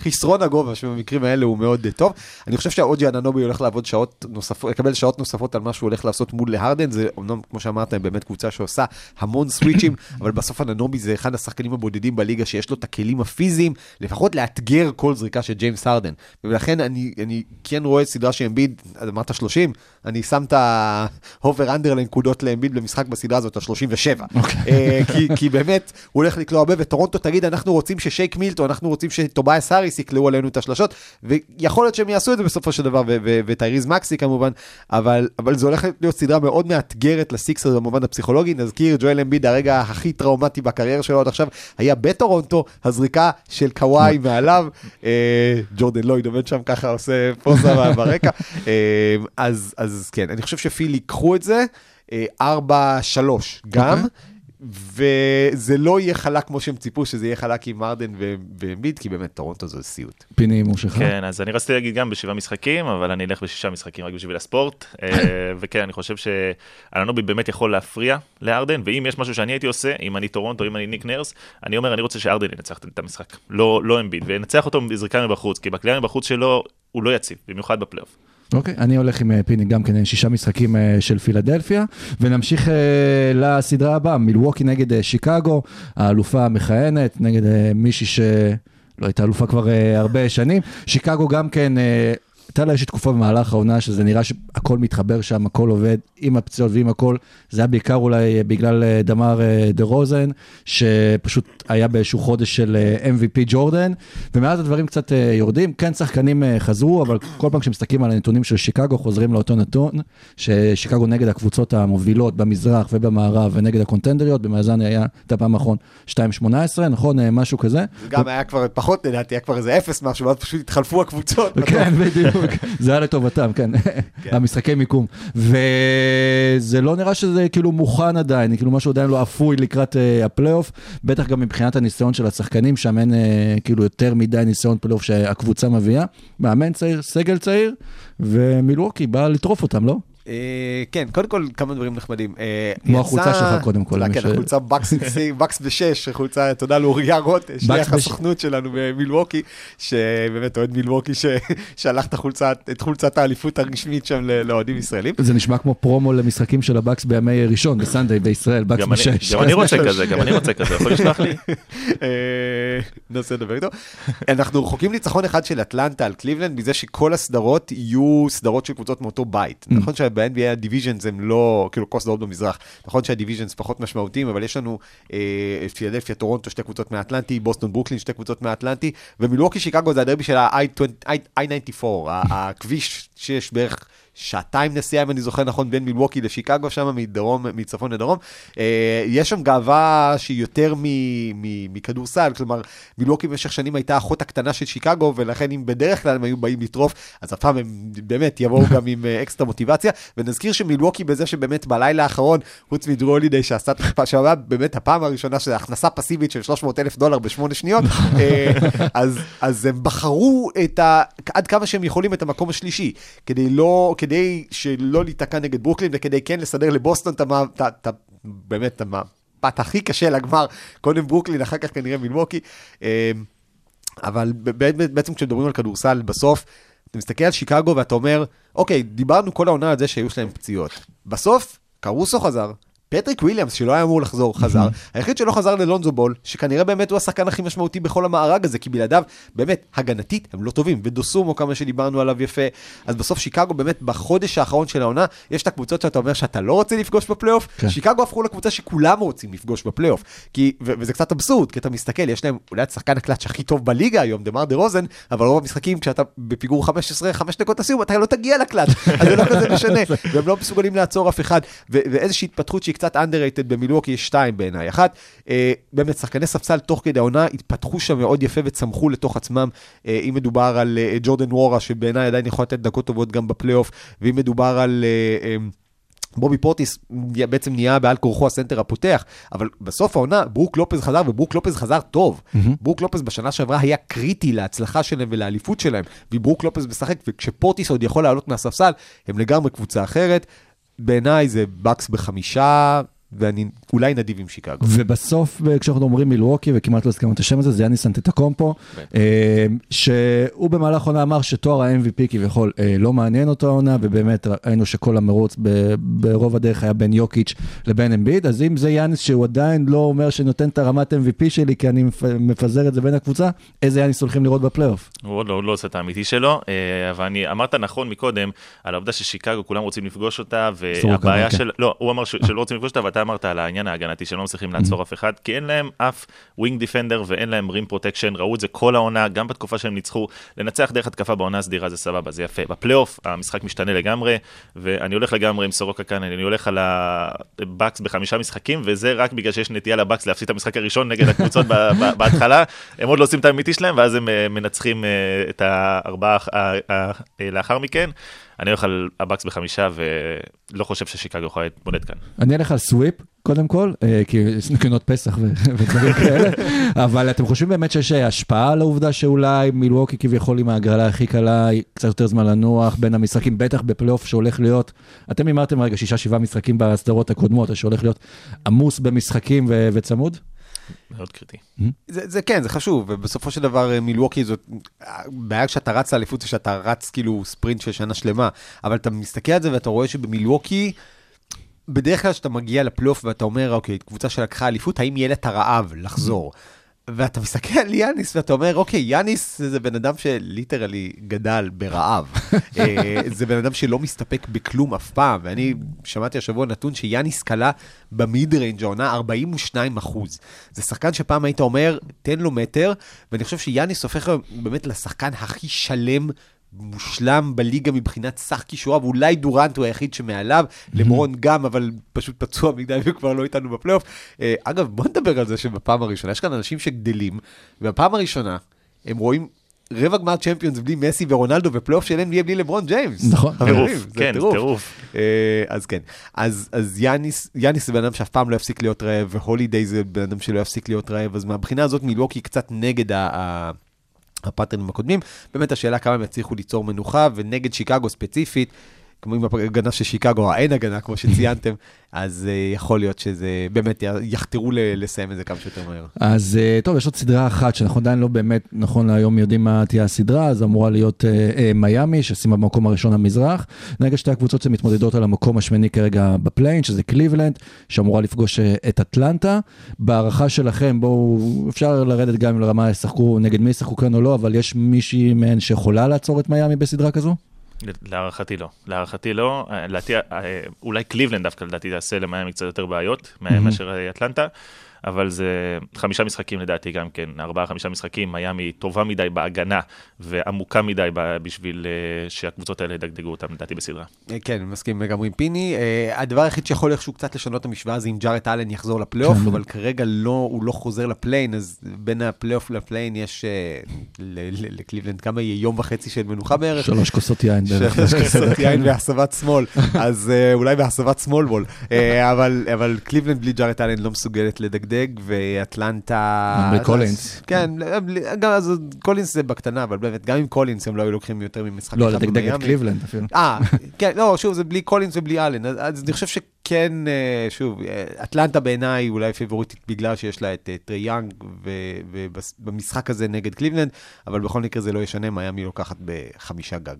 חיסרון הגובה שבמקרים האלה הוא מאוד טוב. אני חושב שהאוג'י אננובי הולך לעבוד שעות נוספות, לקבל שעות נוספות על מה שהוא הולך לעשות מול להרדן. זה אמנם, כמו שאמרת, הם באמת קבוצה שעושה המון סוויצ'ים, אבל בסוף אננובי זה אחד השחקנים הבודדים בליגה שיש לו את הכלים הפיזיים, לפחות לאתגר כל זריקה של ג'יימס הרדן. ולכן אני, אני כן רואה סדרה שאמביד, אמרת 30, אני שם את ההובר אנדר לנקודות לאמביד במשחק בסדרה הזאת, ה-37. אה, כי, כי באמת, הוא הולך לקלוע הרבה, וטורונטו תגיד, אנחנו רוצים ששייק מילטו, אנחנו רוצים שטובייס האריס יקלעו עלינו את השלשות, ויכול להיות שהם יעשו את זה בסופו של דבר, וטייריז מקסי כמובן, אבל, אבל זו הולכת להיות סדרה מאוד מאתגרת לסיקסר במובן הפסיכולוגי. נזכיר, ג'ואל אמביד, הרגע הכי טראומטי בקריירה שלו עד עכשיו, היה בטורונטו, הזריקה של קוואי מעליו, אה, ג'ורדן לויד עומד שם ככה, עושה פוזה ברקע, אה, אז, אז כן, אני חושב שפיל ייקחו את זה, אה, 4-3 גם.
אוקיי.
וזה לא יהיה חלק כמו שהם ציפו, שזה יהיה חלק עם הארדן ו- ואמביד, כי באמת טורונטו זה סיוט.
פיני הימור שלך.
כן, אז אני רציתי להגיד גם בשבעה משחקים, אבל אני אלך בשישה משחקים רק בשביל הספורט. אה, וכן, אני חושב שאנונובי באמת יכול להפריע להארדן, ואם יש משהו שאני הייתי עושה, אם אני טורונטו, אם אני ניק נרס, אני אומר, אני רוצה שהארדן ינצח את המשחק, לא לא אמביד, וינצח אותו בזריקה מבחוץ, כי בקליעה מבחוץ שלו הוא לא יציב, במיוחד בפלייאוף.
אוקיי, אני הולך עם אה, פיני גם כן שישה משחקים אה, של פילדלפיה, ונמשיך אה, לסדרה הבאה, מילווקי נגד אה, שיקגו, האלופה המכהנת, נגד אה, מישהי שלא הייתה אלופה כבר אה, הרבה שנים. שיקגו גם כן, אה, הייתה לה איזושהי תקופה במהלך העונה שזה נראה שהכל מתחבר שם, הכל עובד עם הפציעות ועם הכל. זה היה בעיקר אולי אה, בגלל אה, דמר אה, דה רוזן, שפשוט היה באיזשהו חודש של MVP ג'ורדן, ומאז הדברים קצת יורדים. כן, שחקנים חזרו, אבל כל פעם כשמסתכלים על הנתונים של שיקגו, חוזרים לאותו נתון, ששיקגו נגד הקבוצות המובילות במזרח ובמערב ונגד הקונטנדריות, במאזן היה את הפעם האחרון 2-18, נכון? משהו כזה.
זה גם היה כבר פחות, לדעתי, היה כבר איזה אפס משהו, ואז פשוט התחלפו הקבוצות.
כן, בדיוק, זה היה לטובתם, כן, המשחקי מיקום. וזה לא נראה שזה כאילו מוכן עדיין, כאילו משהו עדיין לא אפוי לקראת אה, הפלייאוף, בטח גם מבחינת הניסיון של השחקנים, שם אין אה, כאילו יותר מדי ניסיון פלייאוף שהקבוצה מביאה. מאמן צעיר, סגל צעיר, ומילווקי בא לטרוף אותם, לא?
אה, כן, קודם כל כמה דברים נחמדים. אה,
כמו החולצה שלך, קודם כל,
כן, החולצה בקס בקס בשש, חולצה, תודה לאוריה רוט, שליח הסוכנות שלנו במילווקי, שבאמת אוהד מילווקי ששלח את חולצת האליפות הרשמית שם לאוהדים ישראלים.
זה נשמע כמו פרומו למשחקים של הבקס בימי ראשון, ב Sunday בישראל, בקס בשש.
גם אני רוצה כזה, גם אני רוצה כזה, יכול לשלוח לי?
אה, ננסה לדבר איתו. אנחנו רחוקים ניצחון אחד של אטלנטה על קליבלנד, מזה שכל הסדרות יהיו סדרות של קבוצות מאותו בית.
Mm.
נכון שב-NBA ה divisions הם לא, כאילו כל הסדרות במזרח, נכון שה divisions פחות משמעותיים, אבל יש לנו אה, פילדלפיה, טורונטו, שתי קבוצות מהאטלנטי, בוסטון, ברוקלין, שתי קבוצות מהאטלנטי, ומילווקי שיקגו זה הדרבי של ה-I-94, ה- הכביש שיש בערך... שעתיים נסיעה, אם אני זוכר נכון, בין מילווקי לשיקגו שם, מדרום, מצפון לדרום. אה, יש שם גאווה שהיא יותר מכדורסל, כלומר, מילווקי במשך שנים הייתה האחות הקטנה של שיקגו, ולכן אם בדרך כלל הם היו באים לטרוף, אז הפעם הם באמת יבואו גם עם אה, אקסטרה מוטיבציה. ונזכיר שמילווקי בזה שבאמת בלילה האחרון, חוץ מדרו הולידי, שעשה, שהיה באמת הפעם הראשונה שזו הכנסה פסיבית של 300 אלף דולר בשמונה שניות, אה, אז, אז הם בחרו את ה, עד כמה שהם יכולים את המקום השלישי, כדי לא, כדי שלא להיתקע נגד ברוקלין, וכדי כן לסדר לבוסטון את ה- באמת, את ה path הכי קשה לגמר, קודם ברוקלין, אחר כך כנראה מילווקי. אה, אבל בעצם כשמדברים על כדורסל, בסוף, אתה מסתכל על שיקגו ואתה אומר, אוקיי, דיברנו כל העונה על זה שהיו להם פציעות. בסוף, קרוסו חזר, פטריק וויליאמס, שלא היה אמור לחזור, חזר. היחיד שלא חזר זה לונזו בול, שכנראה באמת הוא השחקן הכי משמעותי בכל המארג הזה, כי בלעדיו, באמת, הגנתית, הם לא טובים. ודוסומו, כמה שדיברנו עליו יפה. אז בסוף שיקגו, באמת, בחודש האחרון של העונה, יש את הקבוצות שאתה אומר שאתה לא רוצה לפגוש בפלייאוף.
כן.
שיקגו הפכו לקבוצה שכולם רוצים לפגוש בפלייאוף. כי, ו- וזה קצת אבסורד, כי אתה מסתכל, יש להם אולי את שחקן הקלאץ' הכי טוב בליגה היום, דמר דה רוזן, אבל רוב המשחקים, כשאתה בפיגור 15, 5 דקות לסיום, אתה לא תגיע לקלאץ', אז זה לא כזה משנה, והם לא מסוגלים לעצור אף אחד. ו- ואיזושהי התפתחות שהיא קצת underrated במילווקי, יש שתיים בעיניי. אחת, אה, באמת, שחקני ספסל תוך כדי העונה התפתחו שם מאוד יפה וצמחו לתוך עצמם. אה, אם מדובר על אה, ג'ורדן וורה, שבעיניי עדיין יכול לתת דקות טובות גם בפלייאוף, ואם מדובר על... אה, אה, בובי פורטיס בעצם נהיה בעל כורחו הסנטר הפותח, אבל בסוף העונה ברוק לופז חזר, וברוק לופז חזר טוב. ברוק לופז בשנה שעברה היה קריטי להצלחה שלהם ולאליפות שלהם, וברוק לופז משחק, וכשפורטיס עוד יכול לעלות מהספסל, הם לגמרי קבוצה אחרת. בעיניי זה בקס בחמישה, ואני אולי נדיב עם שיקגו.
ובסוף, אה, כשאנחנו אומרים מילווקי, וכמעט לא הזכרנו את השם הזה, זה יאניס אנטטקומפו, אה, שהוא במהלך העונה אמר שתואר ה-MVP כביכול אה, לא מעניין אותו העונה, ובאמת ראינו שכל המרוץ ב- ברוב הדרך היה בין יוקיץ' לבין אמביד, אז אם זה יאניס שהוא עדיין לא אומר שנותן את הרמת MVP שלי, כי אני מפ- מפזר את זה בין הקבוצה, איזה יאניס הולכים לראות בפלייאוף?
הוא עוד לא, הוא לא עושה את האמיתי שלו, אבל אני, אמרת נכון מקודם, על העובדה ששיקגו, כולם רוצים לפגוש אותה, והבעיה. של... לא, הוא אמר ש- שלא רוצים לפגוש אותה, ואתה אמרת על העניין ההגנתי, שהם לא מצליחים לעצור אף אחד, כי אין להם אף wing defender ואין להם rim protection, ראו את זה כל העונה, גם בתקופה שהם ניצחו, לנצח דרך התקפה בעונה הסדירה זה סבבה, זה יפה. בפלייאוף המשחק משתנה לגמרי, ואני הולך לגמרי עם סורוקה כאן, אני הולך על הבקס בחמישה משחקים, וזה רק בגלל שיש נטייה לבקס להפסיד את המשחק הראשון נגד הקבוצות בהתחלה, הם עוד לא עושים את האמיתי שלהם, ואז הם אה, מנצחים אה, את הארבעה אה, לאחר מכן. אני הולך על הבקס בחמישה, ולא חושב ששיקגו יכולה להתמודד כאן.
אני אלך על סוויפ, קודם כל, אה, כי יש נקיונות פסח ודברים כאלה, אבל אתם חושבים באמת שיש השפעה על העובדה שאולי מילווקי כביכול עם ההגרלה הכי קלה, קצת יותר זמן לנוח בין המשחקים, בטח בפלייאוף שהולך להיות, אתם הימרתם רגע שישה שבעה משחקים בסדרות הקודמות, שהולך להיות עמוס במשחקים וצמוד?
מאוד קריטי.
זה, זה כן, זה חשוב, ובסופו של דבר אה, מילווקי זאת, הבעיה כשאתה רץ לאליפות זה שאתה רץ כאילו ספרינט של שנה שלמה, אבל אתה מסתכל על זה ואתה רואה שבמילווקי, בדרך כלל כשאתה מגיע לפלייאוף ואתה אומר, אוקיי, קבוצה שלקחה אליפות, האם יהיה לה את הרעב לחזור? ואתה מסתכל על יאניס ואתה אומר, אוקיי, יאניס זה בן אדם ש literally גדל ברעב. אה, זה בן אדם שלא מסתפק בכלום אף פעם, ואני שמעתי השבוע נתון שיאניס כלה במיד ריינג' העונה 42 אחוז. זה שחקן שפעם היית אומר, תן לו מטר, ואני חושב שיאניס הופך באמת לשחקן הכי שלם. מושלם בליגה מבחינת סך כישוריו, אולי דורנט הוא היחיד שמעליו, לברון גם, אבל פשוט פצוע מדי וכבר לא איתנו בפלייאוף. אה, אגב, בוא נדבר על זה שבפעם הראשונה, יש כאן אנשים שגדלים, ובפעם הראשונה הם רואים רבע גמר צ'מפיונס בלי מסי ורונלדו, ופלייאוף שלהם יהיה בלי לברון ג'יימס.
נכון.
חברים,
טירוף,
זה
כן,
טירוף. אה, אז כן, אז, אז יאניס, יאניס זה בן אדם שאף פעם לא יפסיק להיות רעב, והולידיי זה בן אדם שלא יפסיק להיות רעב, אז מהבחינה הזאת מילווקי קצת נגד ה... הפטרנים הקודמים, באמת השאלה כמה הם יצליחו ליצור מנוחה, ונגד שיקגו ספציפית, כמו עם ההגנה של שיקגו, האין הגנה, כמו שציינתם, אז uh, יכול להיות שזה, באמת, יחתרו לסיים את זה כמה שיותר מהר.
אז אה, טוב, יש עוד סדרה אחת שאנחנו עדיין לא באמת, נכון להיום יודעים מה תהיה הסדרה, אז אמורה להיות אה, אה, מיאמי, שסיימה במקום הראשון למזרח, נגד שתי הקבוצות שמתמודדות על המקום השמיני כרגע ב play-in, שזה קליבלנד, שאמורה לפגוש את אטלנטה. בהערכה שלכם, בואו, אפשר לרדת גם לרמה ישחקו, נגד מי ישחקו כאן או לא, אבל יש מישהי מהן שיכולה לעצור את מיאמי בסדרה כזו?
להערכתי לא. להערכתי לא. אה, לדעתי, אה, אולי קליבלנד דווקא לדעתי תעשה למיאמי קצת יותר בעיות מאשר אה, אטלנטה, אבל זה חמישה משחקים לדעתי גם כן, ארבעה חמישה משחקים, מיאמי טובה מדי בהגנה ועמוקה מדי בשביל אה, שהקבוצות האלה ידגדגו אותם לדעתי בסדרה.
אה, כן, אני מסכים לגמרי עם פיני. אה, הדבר היחיד שיכול איכשהו קצת לשנות את המשוואה זה אם ג'ארט אלן יחזור לפלייאוף,
כן,
אבל כרגע לא, הוא לא חוזר ל play-in, אז בין הפלייאוף ל play-in יש ל- ל- לקליבלנד כמה יהיה יום וחצי של מנוחה בערך.
שלוש כוסות יין בערך.
שלוש כוסות יין בהסבת שמאל, אז אולי בהסבת שמאל בול. אבל אבל קליבלנד בלי ג'ארט אלן לא מסוגלת לדגדג, ואטלנטה...
בלי
אז-
קולינס.
כן, גם אז קולינס זה בקטנה, אבל באמת, גם עם קולינס הם לא היו לוקחים יותר ממשחק
לא, לדגדג את. קליבלנד אפילו.
אה, כן, לא, שוב, זה בלי קולינס ובלי אלן, אז, אז אני חושב שכן, אה, שוב, אה, אטלנטה בעיניי אולי פייבוריטית בגלל שיש לה את אה, טרי יאנג, ובמשחק הזה נגד קליבלנד, אבל בכל מקרה זה לא ישנה, מיאמי לוקחת בחמישה גג.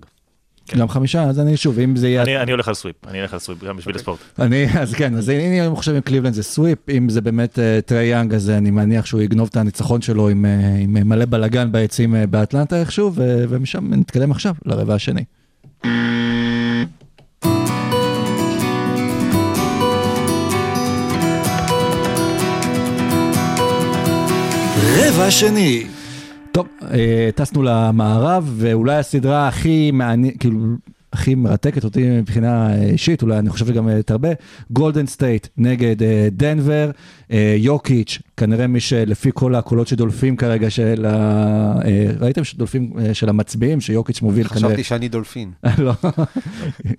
כן.
גם חמישה, אז אני שוב, אם זה יהיה...
אני אני הולך על sweep, אני אלך על sweep, גם בשביל הספורט.
אני, אז כן, אז הנה אני חושב אם קליבלנד זה sweep, אם זה באמת אה, טרי יאנג, אז אני מניח שהוא יגנוב את הניצחון שלו עם, אה, עם אה, מלא בלאגן ביציעים אה, באטלנטה איכשהו, ו- ומשם נתקדם עכשיו לרבע השני.
רבע שני.
טוב, אה, טסנו למערב, ואולי הסדרה הכי מעניינת, כאילו, הכי מרתקת אותי מבחינה אה, אישית, אולי אני חושב שגם אה, תרבה, גולדן סטייט נגד דנבר, יוקיץ' כנראה מי שלפי כל הקולות שדולפים כרגע, של ה... אה, ראיתם שדולפים אה, של המצביעים, שיוקיץ' מוביל כנראה.
חשבתי שאני דולפין.
לא,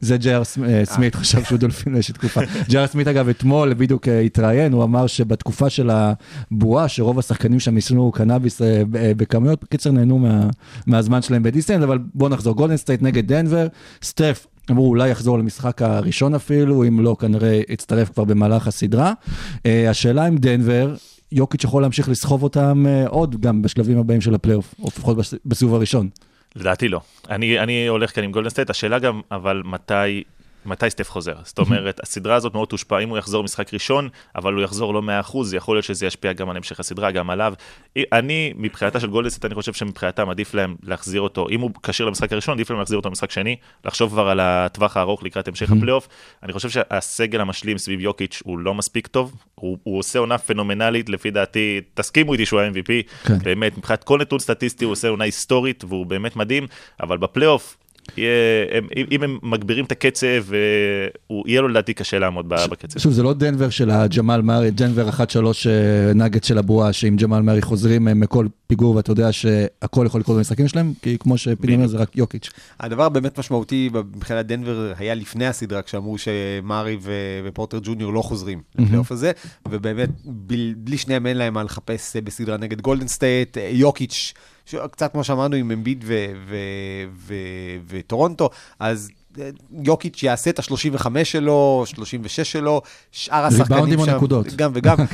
זה ג'יי אר אה, סמית, חשב שהוא דולפין לאיזושהי תקופה. ג'יי אר סמית אגב אתמול בדיוק התראיין, הוא אמר שבתקופה של הבועה, שרוב השחקנים שם עישנו קנאביס בכמויות, בקיצר נהנו מה- מהזמן שלהם בדיסנילנד, אבל בואו נחזור, גולדן סטייט נגד דנבר, סטף. אמרו אולי יחזור למשחק הראשון אפילו, אם לא כנראה יצטרף כבר במהלך הסדרה. השאלה אם דנבר, יוקיץ' יכול להמשיך לסחוב אותם אה, עוד גם בשלבים הבאים של הפלייאוף, או לפחות בס- בסיבוב הראשון.
לדעתי לא. אני, אני הולך כאן עם גולדן סטייט, השאלה גם, אבל מתי... מתי סטף חוזר? זאת אומרת, הסדרה הזאת מאוד תושפע אם הוא יחזור משחק ראשון, אבל הוא יחזור לא 100%, יכול להיות שזה ישפיע גם על המשך הסדרה, גם עליו. אני, מבחינתה של גולדסט, אני חושב שמבחינתם עדיף להם להחזיר אותו, אם הוא כשיר למשחק הראשון, עדיף להם להחזיר אותו למשחק שני, לחשוב כבר על הטווח הארוך לקראת המשך הפלייאוף. אני חושב שהסגל המשלים סביב יוקיץ' הוא לא מספיק טוב, הוא, הוא עושה עונה פנומנלית, לפי דעתי, תסכימו איתי שהוא ה-MVP,
כן.
באמת, מבחינת כל נתון סטטיסטי הוא עושה עונה היסטורית, והוא באמת מדהים, אבל בפלייאוף, יהיה, הם, אם- אם הם מגבירים את הקצב, אה, הוא- יהיה לו לדעתי קשה לעמוד בקצב.
שוב, זה לא דנבר של הג'מאל מארי, דנבר 1-3 אה, נגד של הבועה, שאם ג'מאל מארי חוזרים אה, מכל פיגור, ואתה יודע שהכל יכול לקרות במשחקים שלהם, כי כמו שפיני אומר, זה רק יוקיץ'.
הדבר הבאמת משמעותי מבחינת דנבר היה לפני הסדרה, כשאמרו שמארי ופורטר ג'וניור לא חוזרים לפלייאוף הזה, ובאמת, בל- בלי שניהם אין להם מה לחפש בסדרה נגד גולדן סטייט, יוקיץ', קצת כמו שאמרנו עם אמביד וטורונטו, אז... אה, יוקיץ' יעשה את ה-35 שלו, 36 שלו, שאר השחקנים שם...
ריבאונדים או נקודות?
גם וגם.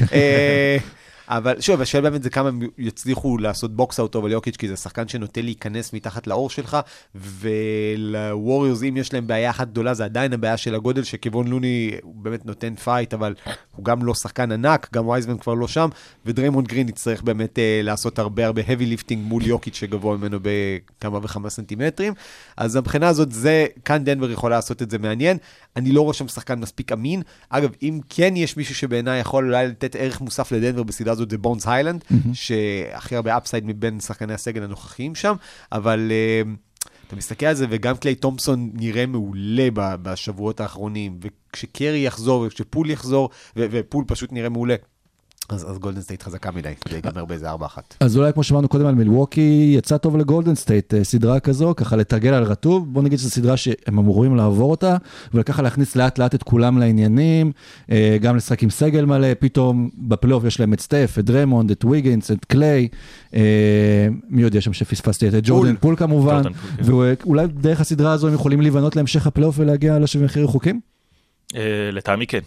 אבל שוב, השאלה באמת זה כמה הם יצליחו לעשות box out טוב על יוקיץ', כי זה שחקן שנוטה להיכנס מתחת לעור שלך, ולווריורס, אם יש להם בעיה אחת גדולה, זה עדיין הבעיה של הגודל, שקוון לוני הוא באמת נותן fight, אבל הוא גם לא שחקן ענק, גם וייזמן כבר לא שם, ודריימונד גרין יצטרך באמת אה, לעשות הרבה הרבה heavy lifting מול יוקיץ' שגבוה ממנו בכמה וכמה סנטימטרים. אז מבחינה הזאת, זה, כאן דנבר יכולה לעשות את זה מעניין. אני לא רואה שם שחקן מספיק אמין. אגב, אם כן יש מישהו שבעיניי יכול אולי לתת ערך מוסף לדנבר בסדרה הזאת, זה בונס היילנד, שהכי הרבה upside מבין שחקני הסגל הנוכחיים שם, אבל... אה, אתה מסתכל על זה, וגם קליי תומפסון נראה מעולה בשבועות האחרונים, וכשקרי יחזור, וכשפול יחזור, ו- ופול פשוט נראה מעולה, אז, אז גולדן סטייט חזקה מדי, זה ייגמר באיזה 4-1.
אז אולי כמו שאמרנו קודם על מילווקי, יצא טוב לגולדן סטייט, אה, סדרה כזו, ככה לתרגל על רטוב, בוא נגיד שזו סדרה שהם אמורים לעבור אותה, וככה להכניס לאט לאט את כולם לעניינים, אה, גם לשחק עם סגל מלא, פתאום בפלייאוף יש להם את סטף, את דרמונד, את ויגינס, את קליי, אה, מי יודע שם שפספסתי את ג'ורדן פול כמובן,
פול, כן.
ואולי דרך הסדרה הזו הם יכולים להיבנות להמשך הפלייאוף ולהגיע לשלבים הכי רחוקים?
אה, לטעמי כן,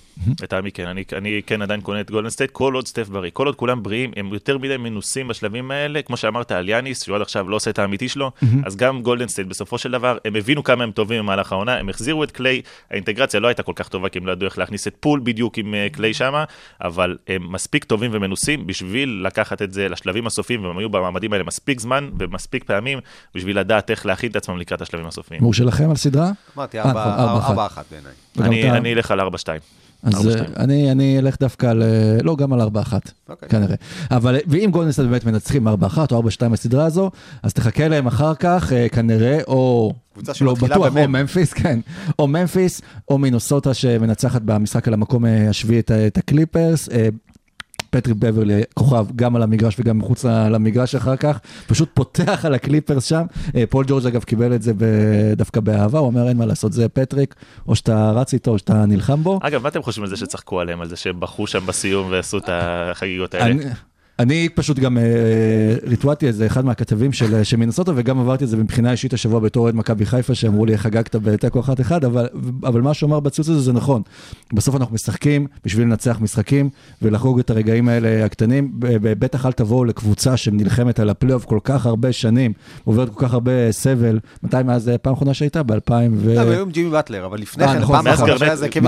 לטעמי כן, אני, אני כן עדיין קונה את גולדן סטייט, כל עוד סטף בריא, כל עוד כולם בריאים, הם יותר מדי מנוסים בשלבים האלה, כמו שאמרת על יאניס, שהוא עד עכשיו לא עושה את האמיתי שלו, אז גם גולדן סטייט בסופו של דבר, הם הבינו כמה הם טובים במהלך העונה, הם החזירו את קליי, האינטגרציה לא הייתה כל כך טובה, כי הם לא ידעו איך להכניס את פול בדיוק עם אה, קליי שמה, אבל הם מספיק טובים ומנוסים בשביל לקחת את זה לשלבים הסופיים, והם היו במעמדים האלה מספיק זמן ומספיק פעמים, בשביל לדעת איך להכין את עצמם לקראת השלבים הסופיים.
הימור שלכם על סדרה?
אמרתי
אה, נכון, 4-1.
4-1 בעיניי.
אלך על 4-2.
אז אה,
שתיים.
אני, אני אלך דווקא על, אה, לא, גם על 4-1,
אוקיי.
כנראה. אבל, ואם גולדן סטייט באמת מנצחים 4-1 או 4-2 בסדרה הזו, אז תחכה להם אחר כך, אה, כנראה, או...
קבוצה
לא בטוח, או
במם.
ממפיס, כן. או ממפיס, או מינוסוטה שמנצחת במשחק על המקום אה, השביעי את, את הקליפרס. פטריק בברלי, כוכב, גם על המגרש וגם מחוץ למגרש אחר כך, פשוט פותח על הקליפרס שם. אה, פול ג'ורג' אגב קיבל את זה דווקא באהבה, הוא אומר אין מה לעשות, זה פטריק, או שאתה רץ איתו או שאתה נלחם בו.
אגב, מה אתם חושבים על זה שצחקו עליהם, על זה בכו שם בסיום ועשו את החגיגות האלה?
אני, פשוט גם אה, ריטואטי איזה אחד מהכתבים של, של מינסוטה, וגם עברתי את זה מבחינה אישית השבוע בתור אוהד מכבי חיפה, שאמרו לי חגגת בתיקו 1-1, אבל, אבל מה שהוא אמר בציוץ הזה זה נכון. בסוף אנחנו משחקים בשביל לנצח משחקים ולחגוג את הרגעים האלה הקטנים. ב- ב- בטח אל תבואו לקבוצה שנלחמת על הפלייאוף כל כך הרבה שנים, עוברת כל כך הרבה סבל. מתי מאז אה, פעם אחרונה שהייתה? ב-2000 ו...
לא, אבל היו עם ג'ימי באטלר, אבל לפני
אה,
כן,
נכון,
פעם
גרנט,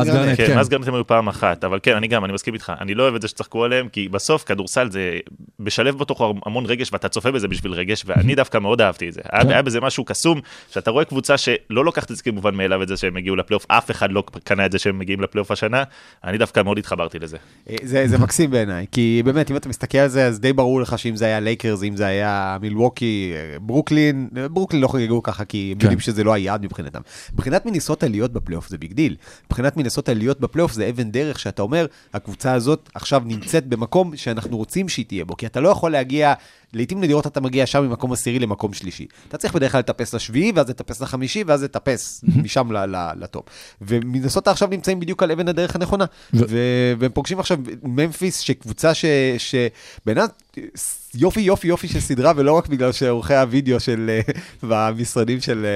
גרנט.
כן,
כן.
מאז גרנט הם היו פעם אחת, אבל כן, אני גם, אני מסכים איתך. אני לא אוהב את זה שצחקו עליהם, כי בסוף כדורסל זה שמשלב בתוכו המון רגש, ואתה צופה בזה בשביל רגש, ואני דווקא מאוד אהבתי את זה. היה, היה בזה משהו קסום, שאתה רואה קבוצה שלא לוקחת את זה כמובן מאליו את זה שהם הגיעו לפלייאוף, אף אחד לא קנה את זה שהם מגיעים לפלייאוף השנה, אני דווקא מאוד התחברתי לזה.
אה, זה, זה מקסים בעיניי, כי באמת, אם אתה מסתכל על זה, אז די ברור לך שאם זה היה לייקרס, אם זה היה מילווקי, אה, ברוקלין, אה, ברוקלין לא חגגו ככה, כי הם
כן.
יודעים שזה לא היעד מבחינתם. מבחינת מיניסוטה להיות בפלייאוף זה big deal. מבחינת מיניסוטה להיות בפלייאוף זה אבן דרך שאתה אומר, הקבוצה הזאת עכשיו נמצאת במקום שאנחנו רוצים שהיא תהיה בו, כי אתה לא יכול להגיע... לעיתים נדירות אתה מגיע שם ממקום עשירי למקום שלישי. אתה צריך בדרך כלל לטפס לשביעי, ואז לטפס לחמישי, ואז לטפס משם לטופ. ומינסוטה עכשיו נמצאים בדיוק על אבן הדרך הנכונה. והם פוגשים עכשיו ממפיס, שקבוצה ש... שבעיניי יופי יופי יופי של סדרה, ולא רק בגלל שעורכי הוידאו של, אה, במשרדים של,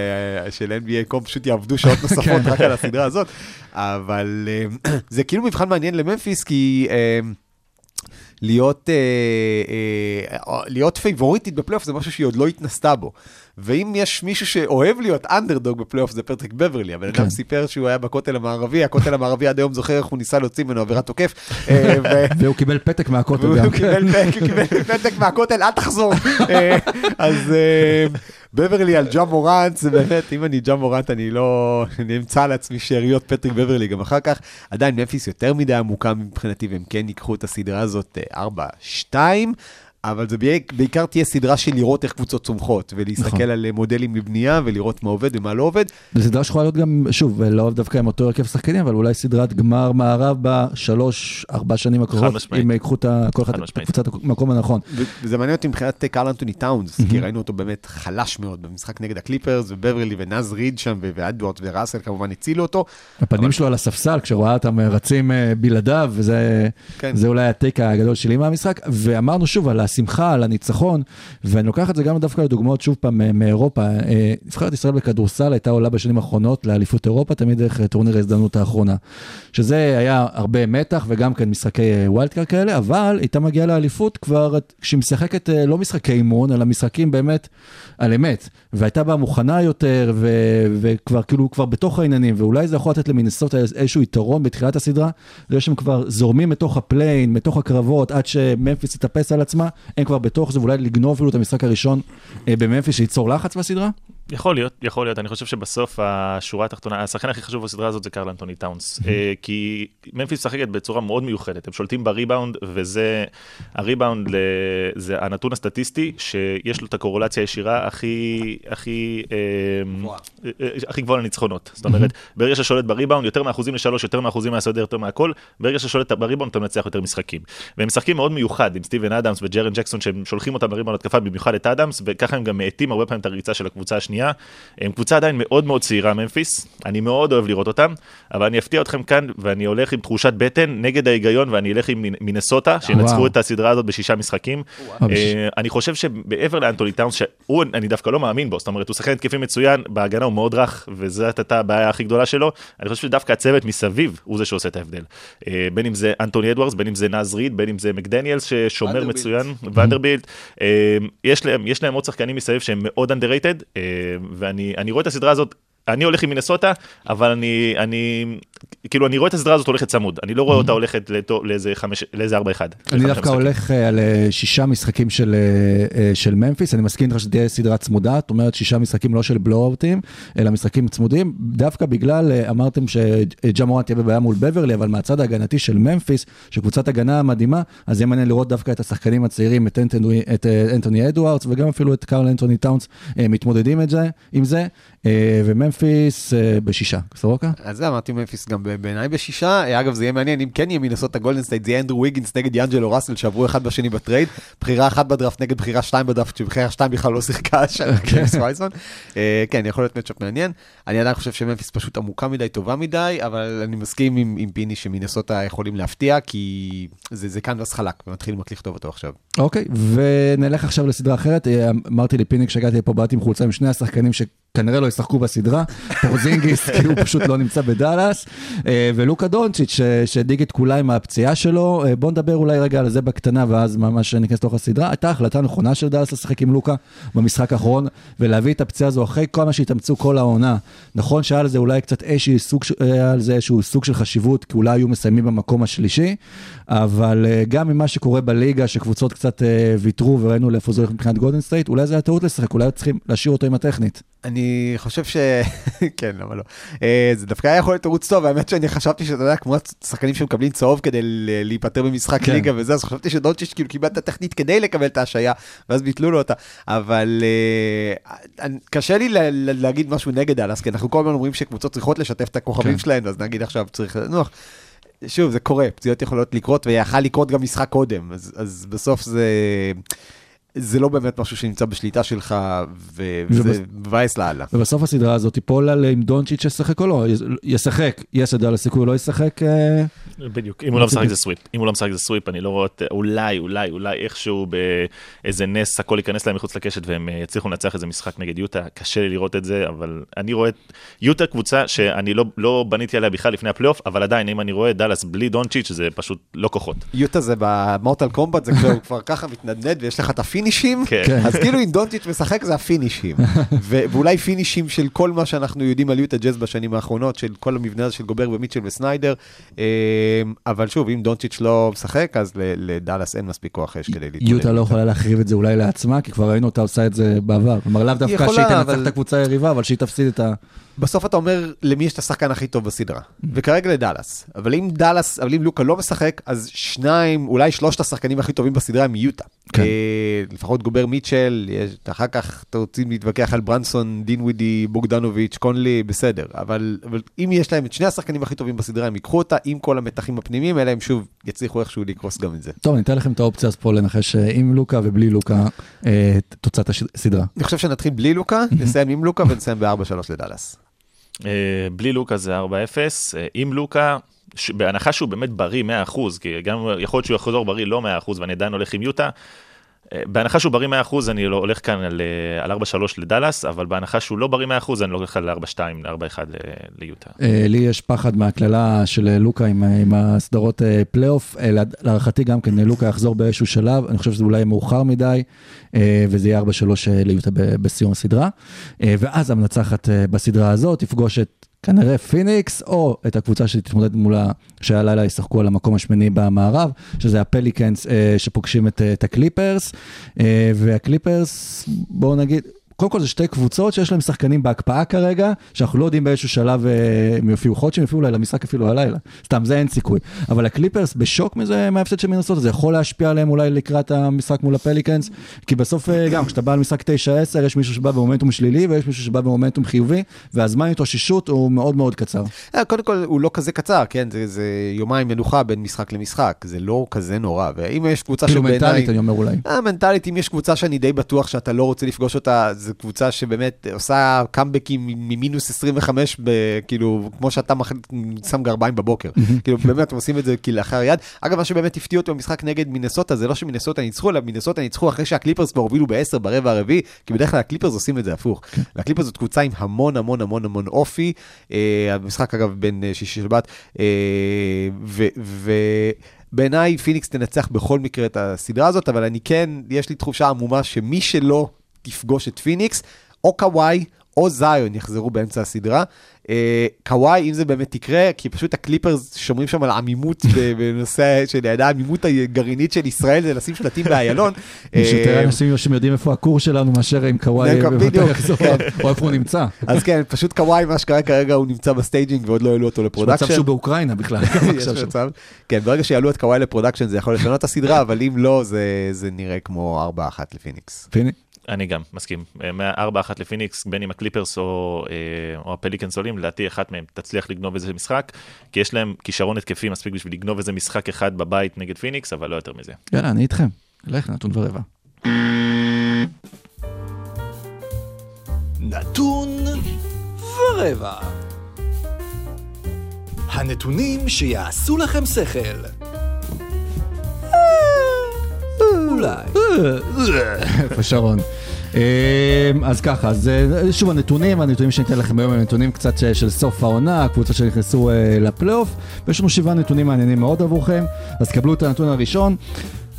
אה, של NBA.com פשוט יעבדו שעות נוספות רק על הסדרה הזאת, אבל אה, זה כאילו מבחן מעניין לממפיס, כי... אה, להיות, אה, אה, להיות פייבוריטית בפלייאוף זה משהו שהיא עוד לא התנסתה בו. ואם יש מישהו שאוהב להיות אנדרדוג בפלייאוף זה פטריק בברלי. הבן
כן.
אדם סיפר שהוא היה בכותל המערבי, הכותל המערבי עד היום זוכר איך הוא ניסה להוציא ממנו עבירת תוקף. אה,
והוא קיבל פתק מהכותל גם.
קיבל פתק- קיבל פתק מהכותל, אל תחזור. אה, אז אה, בברלי על ג'ה מורנט, זה באמת, אם אני ג'ה מורנט, אני לא... אני אמצא לעצמי שאריות פטריק בברלי גם אחר כך. עדיין ממפיס יותר מדי עמוקה מבחינתי, והם כן ייקחו את הסדרה הזאת אה, 4-2. אבל זה בעיק- בעיקר תהיה סדרה של לראות איך קבוצות צומחות, ולהסתכל
נכון.
על אה, מודלים לבנייה, ולראות מה עובד ומה לא עובד.
זו סדרה שיכולה להיות גם, שוב, לא דווקא עם אותו הרכב שחקנים, אבל אולי סדרת גמר מערב בשלוש, ארבע שנים הקרובות. אם ייקחו את ה- כל אחד
חד
את. קבוצת המקום הנכון.
וזה מעניין אותי מבחינת קרל אנטוני טאונס, כי ראינו אותו באמת חלש מאוד במשחק נגד הקליפרס, ובברלי ונאז ריד שם, ו- ואדוארד וראסל כמובן הצילו אותו.
הפנים שלו על הספסל, כשרואה אותם רצים אה, בלעדיו, וזה
כן.
זה אולי ה take הגדול שלי מהמשחק. ואמרנו שוב על השמחה, על הניצחון, ואני לוקח את זה גם דווקא לדוגמאות, שוב פעם, אה, מאירופה. אה, נבחרת ישראל בכדורסל הייתה עולה בשנים האחרונות לאליפות אירופה, תמיד דרך אה, טורניר ההזדמנות האחרונה. שזה היה הרבה מתח וגם כן משחקי wild card כאלה, אבל הייתה מגיעה לאליפות כבר כשהיא משחקת אה, לא משחקי אימון, אלא משחקים באמת על אמת. והייתה בה מוכנה יותר, ו- וכבר כאילו כבר בתוך העניינים, ואולי זה יכול לתת למינסוטה איזשהו יתרון בתחילת הסדרה, זה שהם כבר זורמים מתוך ה play-in, מתוך הקרבות, עד שממפיס תתאפס על עצמה, הם כבר בתוך זה, ואולי לגנוב אפילו את המשחק הראשון אה, בממפיס, שייצור לחץ בסדרה?
יכול להיות, יכול להיות. אני חושב שבסוף השורה התחתונה, השחקן הכי חשוב בסדרה הזאת זה קרל אנטוני טאונס. אה, כי ממפיס משחקת בצורה מאוד מיוחדת, הם שולטים בריבאונד, וזה, הריבאונד זה הנתון הסטטיסטי שיש לו את הקורולציה הישירה הכי, הכי, אה, אה, הכי גבוהה לניצחונות. זאת אומרת, ברגע שאתה שולט בריבאונד, יותר מאחוזים לשלוש, יותר מאחוזים מהשדה, יותר מהכל, ברגע שאתה שולט בריבאונד אתה מנצח יותר משחקים. והם משחקים מאוד מיוחד עם סטיבן אדמס וג'רן ג'קסון, שהם שולחים אותם בריבאונד התקפה, במיוחד את אדמס, וככה הם גם מאטים הרבה פעמים את הריצה של הקבוצה השנייה. הם קבוצה עדיין מאוד מאוד צעירה, ממפיס, אני מאוד אוהב לראות אותם, אבל אני אפתיע אתכם כאן, ואני הולך עם תחושת בטן נגד ההיגיון, ואני אלך עם מינסוטה, שינצחו
וואו.
את הסדרה הזאת בשישה משחקים. אה, אני חושב שמעבר לאנטוני טאונס, שהוא, אני דווקא לא מאמין בו, זאת אומרת, הוא שחקן התקפי מצוין, בהגנה הוא מאוד רך, וזאת הייתה הבעיה הכי גדולה שלו. אני חושב שדווקא הצוות מסביב הוא זה שעושה את ההבדל. אה, בין אם זה אנטוני אדוארדס, בין אם זה נאז ריד, בין אם זה מקדניאלס ששומר. מצוין, ונדרבילט. אה, יש להם, יש להם עוד שחקנים מסביב שהם מאוד underrated, אה, ואני אני רואה את הסדרה הזאת. אני הולך עם מינסוטה, אבל אני, אני, כאילו, אני רואה את הסדרה הזאת הולכת צמוד. אני לא רואה אותה הולכת לאיזה חמש, לאיזה ארבע אחד.
אני דווקא הולך אה, על אה, שישה משחקים של, אה, של ממפיס, אני מסכים איתך שתהיה סדרה צמודה, זאת אומרת שישה משחקים לא של בלואוטים, אלא משחקים צמודים, דווקא בגלל, אמרתם שג'ה מורנט תהיה בבעיה מול בברלי, אבל מהצד ההגנתי של ממפיס, שקבוצת הגנה מדהימה, אז יהיה מעניין לראות דווקא את השחקנים הצעירים, את אנטוני, את אנטוני אדוארדס, וגם אפילו את קארל אנטוני טאונס, מתמודדים את זה, עם זה, וממפיס בשישה. סורוקה?
אז זה אמרתי ממפיס גם בעיניי בשישה. אה, אגב, זה יהיה מעניין, אם כן יהיה מינסוטה גולדן סטייט, זה יהיה אנדרו ויגינס נגד דיאנג'לו ראסל, שעברו אחד בשני ב trade. בחירה אחת בדראפט נגד בחירה שתיים בדראפט, שבחירה שתיים בכלל לא שיחקה שם, ג'יימס וייזמן. אה, כן, יכול להיות matchup מעניין. אני עדיין חושב שממפיס פשוט עמוקה מדי, טובה מדי, אבל אני מסכים עם עם פיני שמינסוטה יכולים להפתיע, כי זה זה קנבס חלק, ומתחילים רק לכתוב אותו עכשיו.
אוקיי, ונלך עכשיו לסדרה אחרת. אה, אמרתי לפיניק שהגעתי לפה, באתי עם חולצה עם שני השחקנים כנראה לא ישחקו בסדרה, פורזינגיס כי הוא פשוט לא נמצא בדאלאס, אה, ולוקה דונצ'יץ' שהדאיג את כולם עם הפציעה שלו, אה, בוא נדבר אולי רגע על זה בקטנה ואז ממש ניכנס לתוך הסדרה, הייתה החלטה נכונה של דאלאס לשחק עם לוקה במשחק האחרון, ולהביא את הפציעה הזו אחרי כל מה שהתאמצו כל העונה. נכון שהיה לזה אולי קצת איזשהו סוג, ש- היה על זה איזשהו סוג של חשיבות, כי אולי היו מסיימים במקום השלישי, אבל אה, גם ממה שקורה בליגה, שקבוצות קצת ויתרו וראינו לאיפה זה הולך מבחינת גולדן סטייט, אולי זה היה טעות לשחק, אולי צריכים להשאיר אותו עם הטכנית.
אני חושב ש... כן, למה לא? אה, זה דווקא היה יכול להיות תירוץ טוב, האמת שאני חשבתי שאתה יודע, כמו השחקנים שמקבלים צהוב כדי להיפטר במשחק
כן.
ליגה וזה, אז חשבתי שדונצ'יץ' כאילו קיבל את הטכנית כדי לקבל את ההשעיה, ואז ביטלו לו אותה. אבל אה, קשה לי להגיד משהו נגד דאלאס, כי אנחנו כל הזמן אומרים שקבוצות צריכות לשתף את הכוכבים
כן.
שלהן, אז נגיד עכשיו צריך לנוח. שוב, זה קורה, פציעות יכולות לקרות, ויכל לקרות גם משחק קודם, אז, אז בסוף זה... זה לא באמת משהו שנמצא בשליטה שלך, וזה מבאס לאללה.
ובסוף הסדרה הזאת תיפול על אם דונצ'יץ' ישחק או לא, ישחק, יש את דאלאס סיכוי, לא ישחק, אה,
בדיוק, אם הוא לא משחק זה סוויפ, אם הוא לא משחק זה סוויפ, אני לא רואה, אולי, אולי, אולי איכשהו באיזה נס הכל ייכנס להם מחוץ לקשת והם אה, יצליחו לנצח איזה משחק נגד יוטה, קשה לי לראות את זה, אבל אני רואה יוטה קבוצה שאני לא, לא בניתי עליה בכלל לפני הפלייאוף, אבל עדיין, אם אני רואה דאלאס בלי דונצ'יץ', זה פשוט לא כוחות.
יוטה זה במורטל קומבט, זה כבר, כבר ככה מתנדנד ויש לך את ה finish him,
כן.
כן.
אז כאילו אם דונצ'יץ' משחק זה ה finish him. ו- ואולי finish him של כל מה שאנחנו יודעים על יוטה ג'אז בשנים האחרונות, של כל המבנה הזה של גובר ומיטשל וסניידר, אה, אבל שוב, אם דונצ'יץ' לא משחק, אז לדאלאס אין מספיק כוח אש כדי להתמודד.
יוטה לא יכולה להחריב את זה אולי לעצמה, כי כבר ראינו אותה עושה את זה בעבר. כלומר, לאו דווקא שהיא תנצח את הקבוצה היריבה, אבל שהיא תפסיד את ה...
בסוף אתה אומר למי יש את השחקן הכי טוב בסדרה, וכרגע לדאלאס. אבל אם דאלאס, אבל אם לוקה לא משחק, אז שניים, אולי שלושת השחקנים הכי טובים בסדרה הם יוטה.
כן.
אה, לפחות גובר מיטשל, יש, אחר כך אתם רוצים להתווכח על ברנסון, דין ווידי, בוגדנוביץ', קונלי, בסדר. אבל, אבל אם יש להם את שני השחקנים הכי טובים בסדרה, הם ייקחו אותה עם כל המתחים הפנימיים, אלא הם שוב יצליחו איכשהו לקרוס גם את זה.
טוב, אני אתן לכם את האופציה אז פה לנחש אה, עם לוקה ובלי לוקה, אה, תוצאת הסדרה.
אני חושב שנתחיל בלי לוקה, נסיים עם לוקה ונסיים ב-4-3 לדאלאס.
בלי לוקה זה 4-0, אה, עם לוקה, ש- בהנחה שהוא באמת בריא 100%, כי גם יכול להיות שהוא יחזור בריא לא 100% ואני עדיין הולך עם יוטה, אה, בהנחה שהוא בריא 100% אני לא הולך כאן על, אה, על 4-3 לדאלאס, אבל בהנחה שהוא לא בריא 100% אני הולך על 4-2, 4-1 ל- ליוטה.
אה, לי יש פחד מהקללה של לוקה עם, עם הסדרות פלייאוף. להערכתי גם כן לוקה יחזור באיזשהו שלב, אני חושב שזה אולי מאוחר מדי, וזה יהיה 4-3 אה, ליוטה בסיום הסדרה. ואז המנצחת בסדרה הזאת תפגוש את כנראה פיניקס, או את הקבוצה שתתמודד מולה, שהלילה ישחקו על המקום השמיני במערב, שזה הפליקנס אה, שפוגשים את, אה, את הקליפרס, אה, והקליפרס, בואו נגיד, קודם כל זה שתי קבוצות שיש להם שחקנים בהקפאה כרגע, שאנחנו לא יודעים באיזשהו שלב אה, הם יופיעו, להיות שהם יופיעו אולי למשחק אפילו הלילה, סתם זה אין סיכוי. אבל הקליפרס בשוק מזה, מההפסד של מנסות, זה יכול להשפיע עליהם אולי לקראת המשחק מול הפליקנס, כי בסוף אה, גם כשאתה בא למשחק 9-10, יש מישהו שבא במומנטום שלילי ויש מישהו שבא במומנטום חיובי, והזמן התאוששות הוא מאוד מאוד קצר.
אה, קודם כל, הוא לא כזה קצר, כן? זה, זה יומיים מנוחה בין משחק למשחק, זה לא כזה נורא. ואם יש קבוצה
כאילו
שבעיניי...
מנטלית אני אומר אולי.
אה, מנטלית, אם יש קבוצה שאני די בטוח שאתה לא רוצה לפגוש אותה, זו קבוצה שבאמת עושה קאמבקים ממינוס 25, ב, כאילו, כמו שאתה מח... שם גרביים בבוקר. כאילו, באמת, הם עושים את זה כלאחר יד. אגב, מה שבאמת הפתיע אותי במשחק נגד מינסוטה, זה לא שמינסוטה ניצחו, אלא מינסוטה ניצחו אחרי שהקליפרס כבר הובילו ב-10 ברבע הרביעי, כי בדרך כלל הקליפרס עושים את זה הפוך. והקליפרס זאת קבוצה עם המון המון המון המון אופי. אה, המשחק, אגב, בין אה, שישי שבת. אה, ו... ו... בעיניי פיניקס תנצח בכל מקרה את הסדרה הזאת, אבל אני כן, יש לי תחושה עמומה שמי שלא תפגוש את פיניקס, או קוואי או זיון יחזרו באמצע הסדרה. אה, קוואי, אם זה באמת יקרה, כי פשוט הקליפרס שומרים שם על עמימות בנושא של ידע העמימות הגרעינית של ישראל, זה לשים שלטים באיילון.
יש יותר
אה,
אנשים שיודעים איפה הכור שלנו מאשר עם קוואי. יחזור, או איפה הוא נמצא.
אז כן, פשוט קוואי, מה שקרה כרגע, הוא נמצא ב staging ועוד לא העלו אותו
יש
ל production.
מצב שהוא באוקראינה בכלל.
יש. מצב. כן, ברגע שיעלו את קוואי ל production זה יכול לשנות את הסדרה, אבל אם לא, זה- זה נראה כמו 4-1 לפיניקס.
אני גם מסכים. אה, מה-4-1 לפיניקס, בין אם הקליפרס או, אה, או הפליקנס עולים, לדעתי אחת מהם תצליח לגנוב איזה משחק, כי יש להם כישרון התקפי מספיק בשביל לגנוב איזה משחק אחד בבית נגד פיניקס, אבל לא יותר מזה.
יאללה, אני איתכם. לך נתון ורבע.
נתון ורבע. הנתונים שיעשו לכם שכל. אולי.
איפה שרון? אה, אז ככה, אז אה, שוב הנתונים, הנתונים שניתן לכם היום הם נתונים קצת של סוף העונה, הקבוצות שנכנסו אה, לפלייאוף, ויש לנו שבעה נתונים מעניינים מאוד עבורכם, אז קבלו את הנתון הראשון.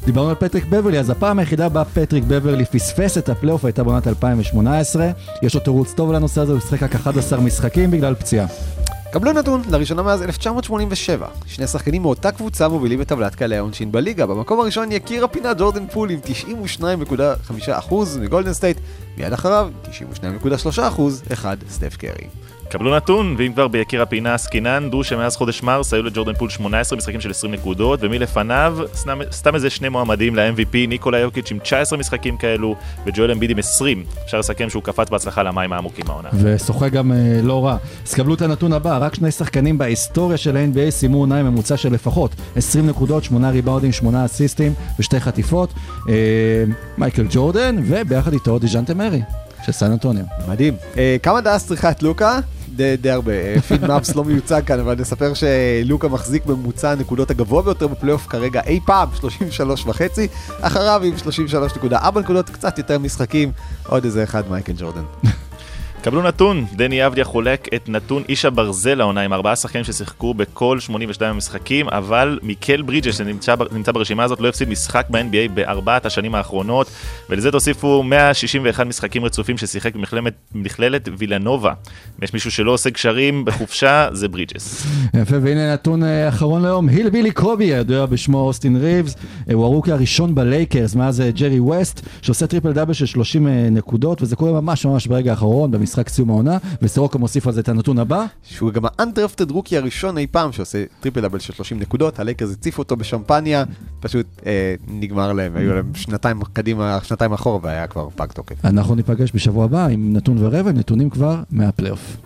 דיברנו על פטריק בברלי, אז הפעם היחידה בה פטריק בברלי פספס את הפלייאוף הייתה בעונת 2018. יש לו תירוץ טוב לנושא הזה, הוא שיחק רק 11 משחקים בגלל פציעה.
קבלו נתון, לראשונה מאז 1987. שני שחקנים מאותה קבוצה מובילים את טבלת קלעי העונשין בליגה. במקום הראשון יקיר הפינה ג'ורדן פול עם 92.5% מגולדן סטייט, מיד אחריו 92.3% אחד סטף קרי.
קבלו נתון, ואם כבר ביקיר הפינה עסקינן, דעו שמאז חודש מרס היו לג'ורדן פול 18 משחקים של 20 נקודות, ומלפניו, סתם, סתם איזה שני מועמדים ל-MVP, ניקולה יוקיץ' עם 19 משחקים כאלו, וג'ואל אמביד עם 20. אפשר לסכם שהוא קפץ בהצלחה למים העמוקים העונה.
ושוחה גם אה, לא רע. אז קבלו את הנתון הבא, רק שני שחקנים בהיסטוריה של ה-NBA סיימו עונה עם ממוצע של לפחות 20 נקודות, 8 ריבאונדים, 8 אסיסטים ושתי חטיפות. אה, מייקל ג'ורדן, וביחד איתו דיז'ונטה מארי, של סן אנטוניו.
מדהים. אה, כמה דאלאס צריכה את לוקה? די, די הרבה. אה, פיד מאפס לא מיוצג כאן, אבל נספר שלוקה מחזיק בממוצע הנקודות הגבוה ביותר בפלייאוף כרגע אי פעם, 33 וחצי. אחריו עם 33.4 נקודות, קצת יותר משחקים. עוד איזה אחד מייקל ג'ורדן.
קבלו נתון, דני אבדיה חולק את נתון איש הברזל לעונה עם ארבעה שחקנים ששיחקו בכל 82 המשחקים, אבל מיקל ברידג'ס שנמצא ברשימה הזאת לא הפסיד משחק ב-NBA בארבעת השנים האחרונות, ולזה תוסיפו 161 משחקים רצופים ששיחק במכללת, וילנובה. אם יש מישהו שלא עושה גשרים בחופשה, זה ברידג'ס.
יפה, והנה נתון אה, אחרון להיום, Hillbilly קובי, הידוע בשמו אוסטין ריבס, אה, הוא ה rookie הראשון בלייקרס מאז אה, ג'רי ווסט, שעושה triple double של 30 אה, נקודות, וזה קורה ממש ממש ברגע האחרון, סיום העונה, וסורוקה מוסיף על זה את הנתון הבא,
שהוא גם ה undrafted rookie הראשון אי פעם שעושה triple double של 30 נקודות, הלייקרס הציפו אותו בשמפניה, פשוט אה, נגמר להם, היו להם שנתיים קדימה, שנתיים אחורה והיה כבר פג תוקף.
אנחנו ניפגש בשבוע הבא עם נתון ורבע, נתונים כבר מהפלייאוף.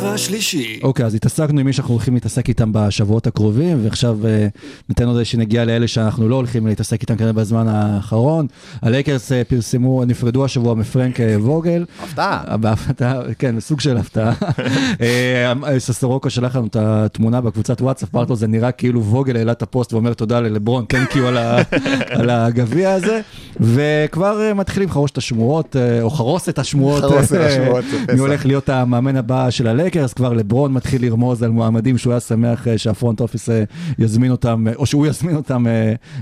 רבע שלישי.
אוקיי, אז התעסקנו עם מי שאנחנו הולכים להתעסק איתם בשבועות הקרובים, ועכשיו אה, ניתן עוד איזושהי נגיעה לאלה שאנחנו לא הולכים להתעסק איתם כנראה בזמן האחרון. הלייקרס אה, פרסמו, נפרדו השבוע מפרנק אה, ווגל.
הפתעה.
בהפתעה, כן, סוג של הפתעה. אה, ססורוקו שלח לנו את התמונה בקבוצת וואטסאפ, אמרת לו, זה נראה כאילו ווגל העלה את הפוסט ואומר תודה ללברון, thank you על הגביע הזה, וכבר אה, מתחילים לחרוש את השמועות, אה, או חרוס את השמועות,
חרוס את השמועות,
מי. הולך להיות המאמן הבא של הלייקרס, כבר לברון מתחיל לרמוז על מועמדים שהוא היה שמח אה, שה front office אה, יזמין אותם, אה, או שהוא יזמין אותם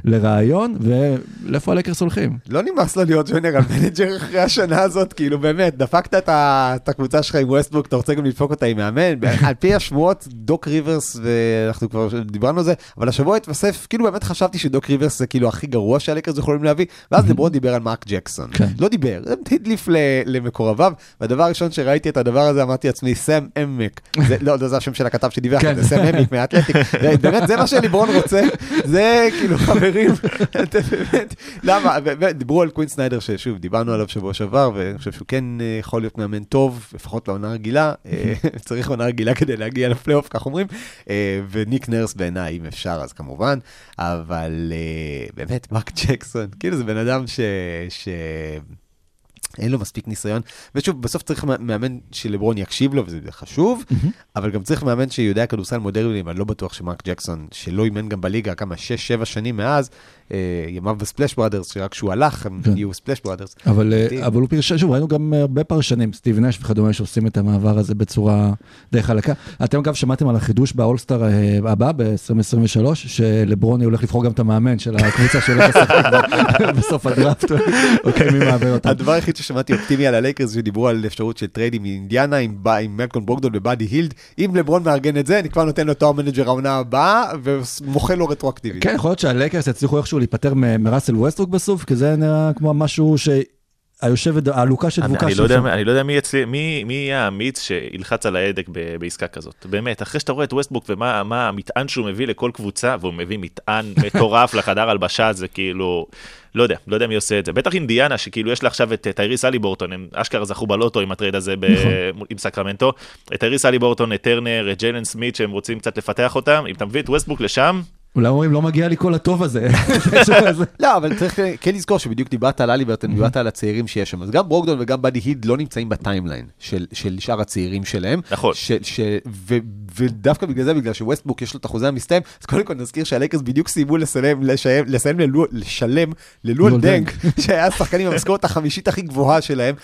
לראיון, ולאיפה הלייקרס הולכים?
לא נמאס לו להיות general manager אחרי השנה הזאת, כאילו באמת, דפקת את הקבוצה שלך עם ווסטברוק, אתה רוצה גם לדפוק אותה עם מאמן? על פי השמועות, דוק ריברס, ואנחנו כבר דיברנו על זה, אבל השבוע התווסף, כאילו באמת חשבתי שדוק ריברס זה כאילו הכי גרוע שהלייקרס יכולים להביא, ואז לברון דיבר על מרק ג'קסון.
כן.
לא דיבר, הדליף למקורביו, והדבר הראשון שראיתי את הדבר הזה, אמרתי לעצמי, כוס אמק. זה- לא, לא, זה השם של הכתב שדיווח,
כן.
זה סם עמק מהאתלטיק. באמת, זה מה שליברון רוצה, זה כאילו, חברים, באמת, למה? דיברו על קווין סניידר, ששוב, דיברנו עליו שבוע שעבר, ואני חושב שהוא כן אה, יכול להיות מאמן טוב, לפחות לעונה רגילה, אה, צריך עונה רגילה כדי להגיע לפלייאוף, כך אומרים, אה, וניק נרס בעיניי, אם אפשר, אז כמובן, אבל באמת, מרק ג'קסון, כאילו זה בן אדם ש... ש... אין לו מספיק ניסיון, ושוב, בסוף צריך מאמן שלברון יקשיב לו, וזה חשוב, אבל גם צריך מאמן שיודע כדורסל מודרני, ואני לא בטוח שמרק ג'קסון, שלא אימן גם בליגה כמה 6-7 שנים מאז, ימיו ב Splash Brothers, שרק כשהוא הלך, הם. נהיו Splash Brothers.
אבל, אה, הוא פרשן, שוב, ראינו גם הרבה פרשנים, סטיב נש וכדומה, שעושים את המעבר הזה בצורה די חלקה. אתם אגב שמעתם על החידוש באולסטאר אה, הבא, ב-2023, שלברון הולך לבחור גם את המאמן של הקבוצה ב- בסוף הדראפט, אוקיי, מי מעביר אותם.
הדבר היחיד ששמעתי אופטימי על הלייקרס, שדיברו על אפשרות של מאינדיאנה עם, ב- עם מלקולם ברוגדון ובאדי הילד, אם לברון מארגן את זה, אני כבר נותן לו תואר manager העונה הבאה, ומוחל לו רטרואקטיבית.
כן, יכול להיות שהלייקרס יצליחו איכשהו להיפטר מ- מראסל ווסטברוק בסוף, כי זה נראה כמו משהו שהיושבת, העלוקה
אני,
שדבוקה
אני,
של
לא יודע. אני לא יודע מי, יצלי, מי, מי יהיה האמיץ שילחץ על ההדק ב, בעסקה כזאת. באמת, אחרי שאתה רואה את ווסטברוק ומה מה המטען שהוא מביא לכל קבוצה, והוא מביא מטען מטורף לחדר הלבשה, זה כאילו... לא יודע, לא יודע מי עושה את זה. בטח אינדיאנה, שכאילו יש לה עכשיו את טייריס הליברטון, הם אשכרה זכו בלוטו עם ה trade הזה ב...
נכון.
עם סקרמנטו. את טייריס הליברטון, את טרנר, את ג'יילן סמית, שהם רוצים קצת לפתח אותם. אם אתה מביא את ווסטברוק לשם,
אולי אומרים, לא מגיע לי כל הטוב הזה.
לא, אבל צריך כן לזכור שבדיוק דיברת על הליברטון, דיברת על הצעירים שיש שם. אז גם ברוגדון וגם באדי הילד לא נמצאים ב timeline של, של שאר הצעירים שלהם.
נכון.
ש, ש, ו, ודווקא בגלל זה, בגלל שווסטברוק יש לו את החוזה המסתיים, אז קודם כל נזכיר שהלייקרס בדיוק סיימו לסיים, לשלם ללואל
לואל דנג.
שהיה השחקן עם המשכורת החמישית הכי גבוהה שלהם,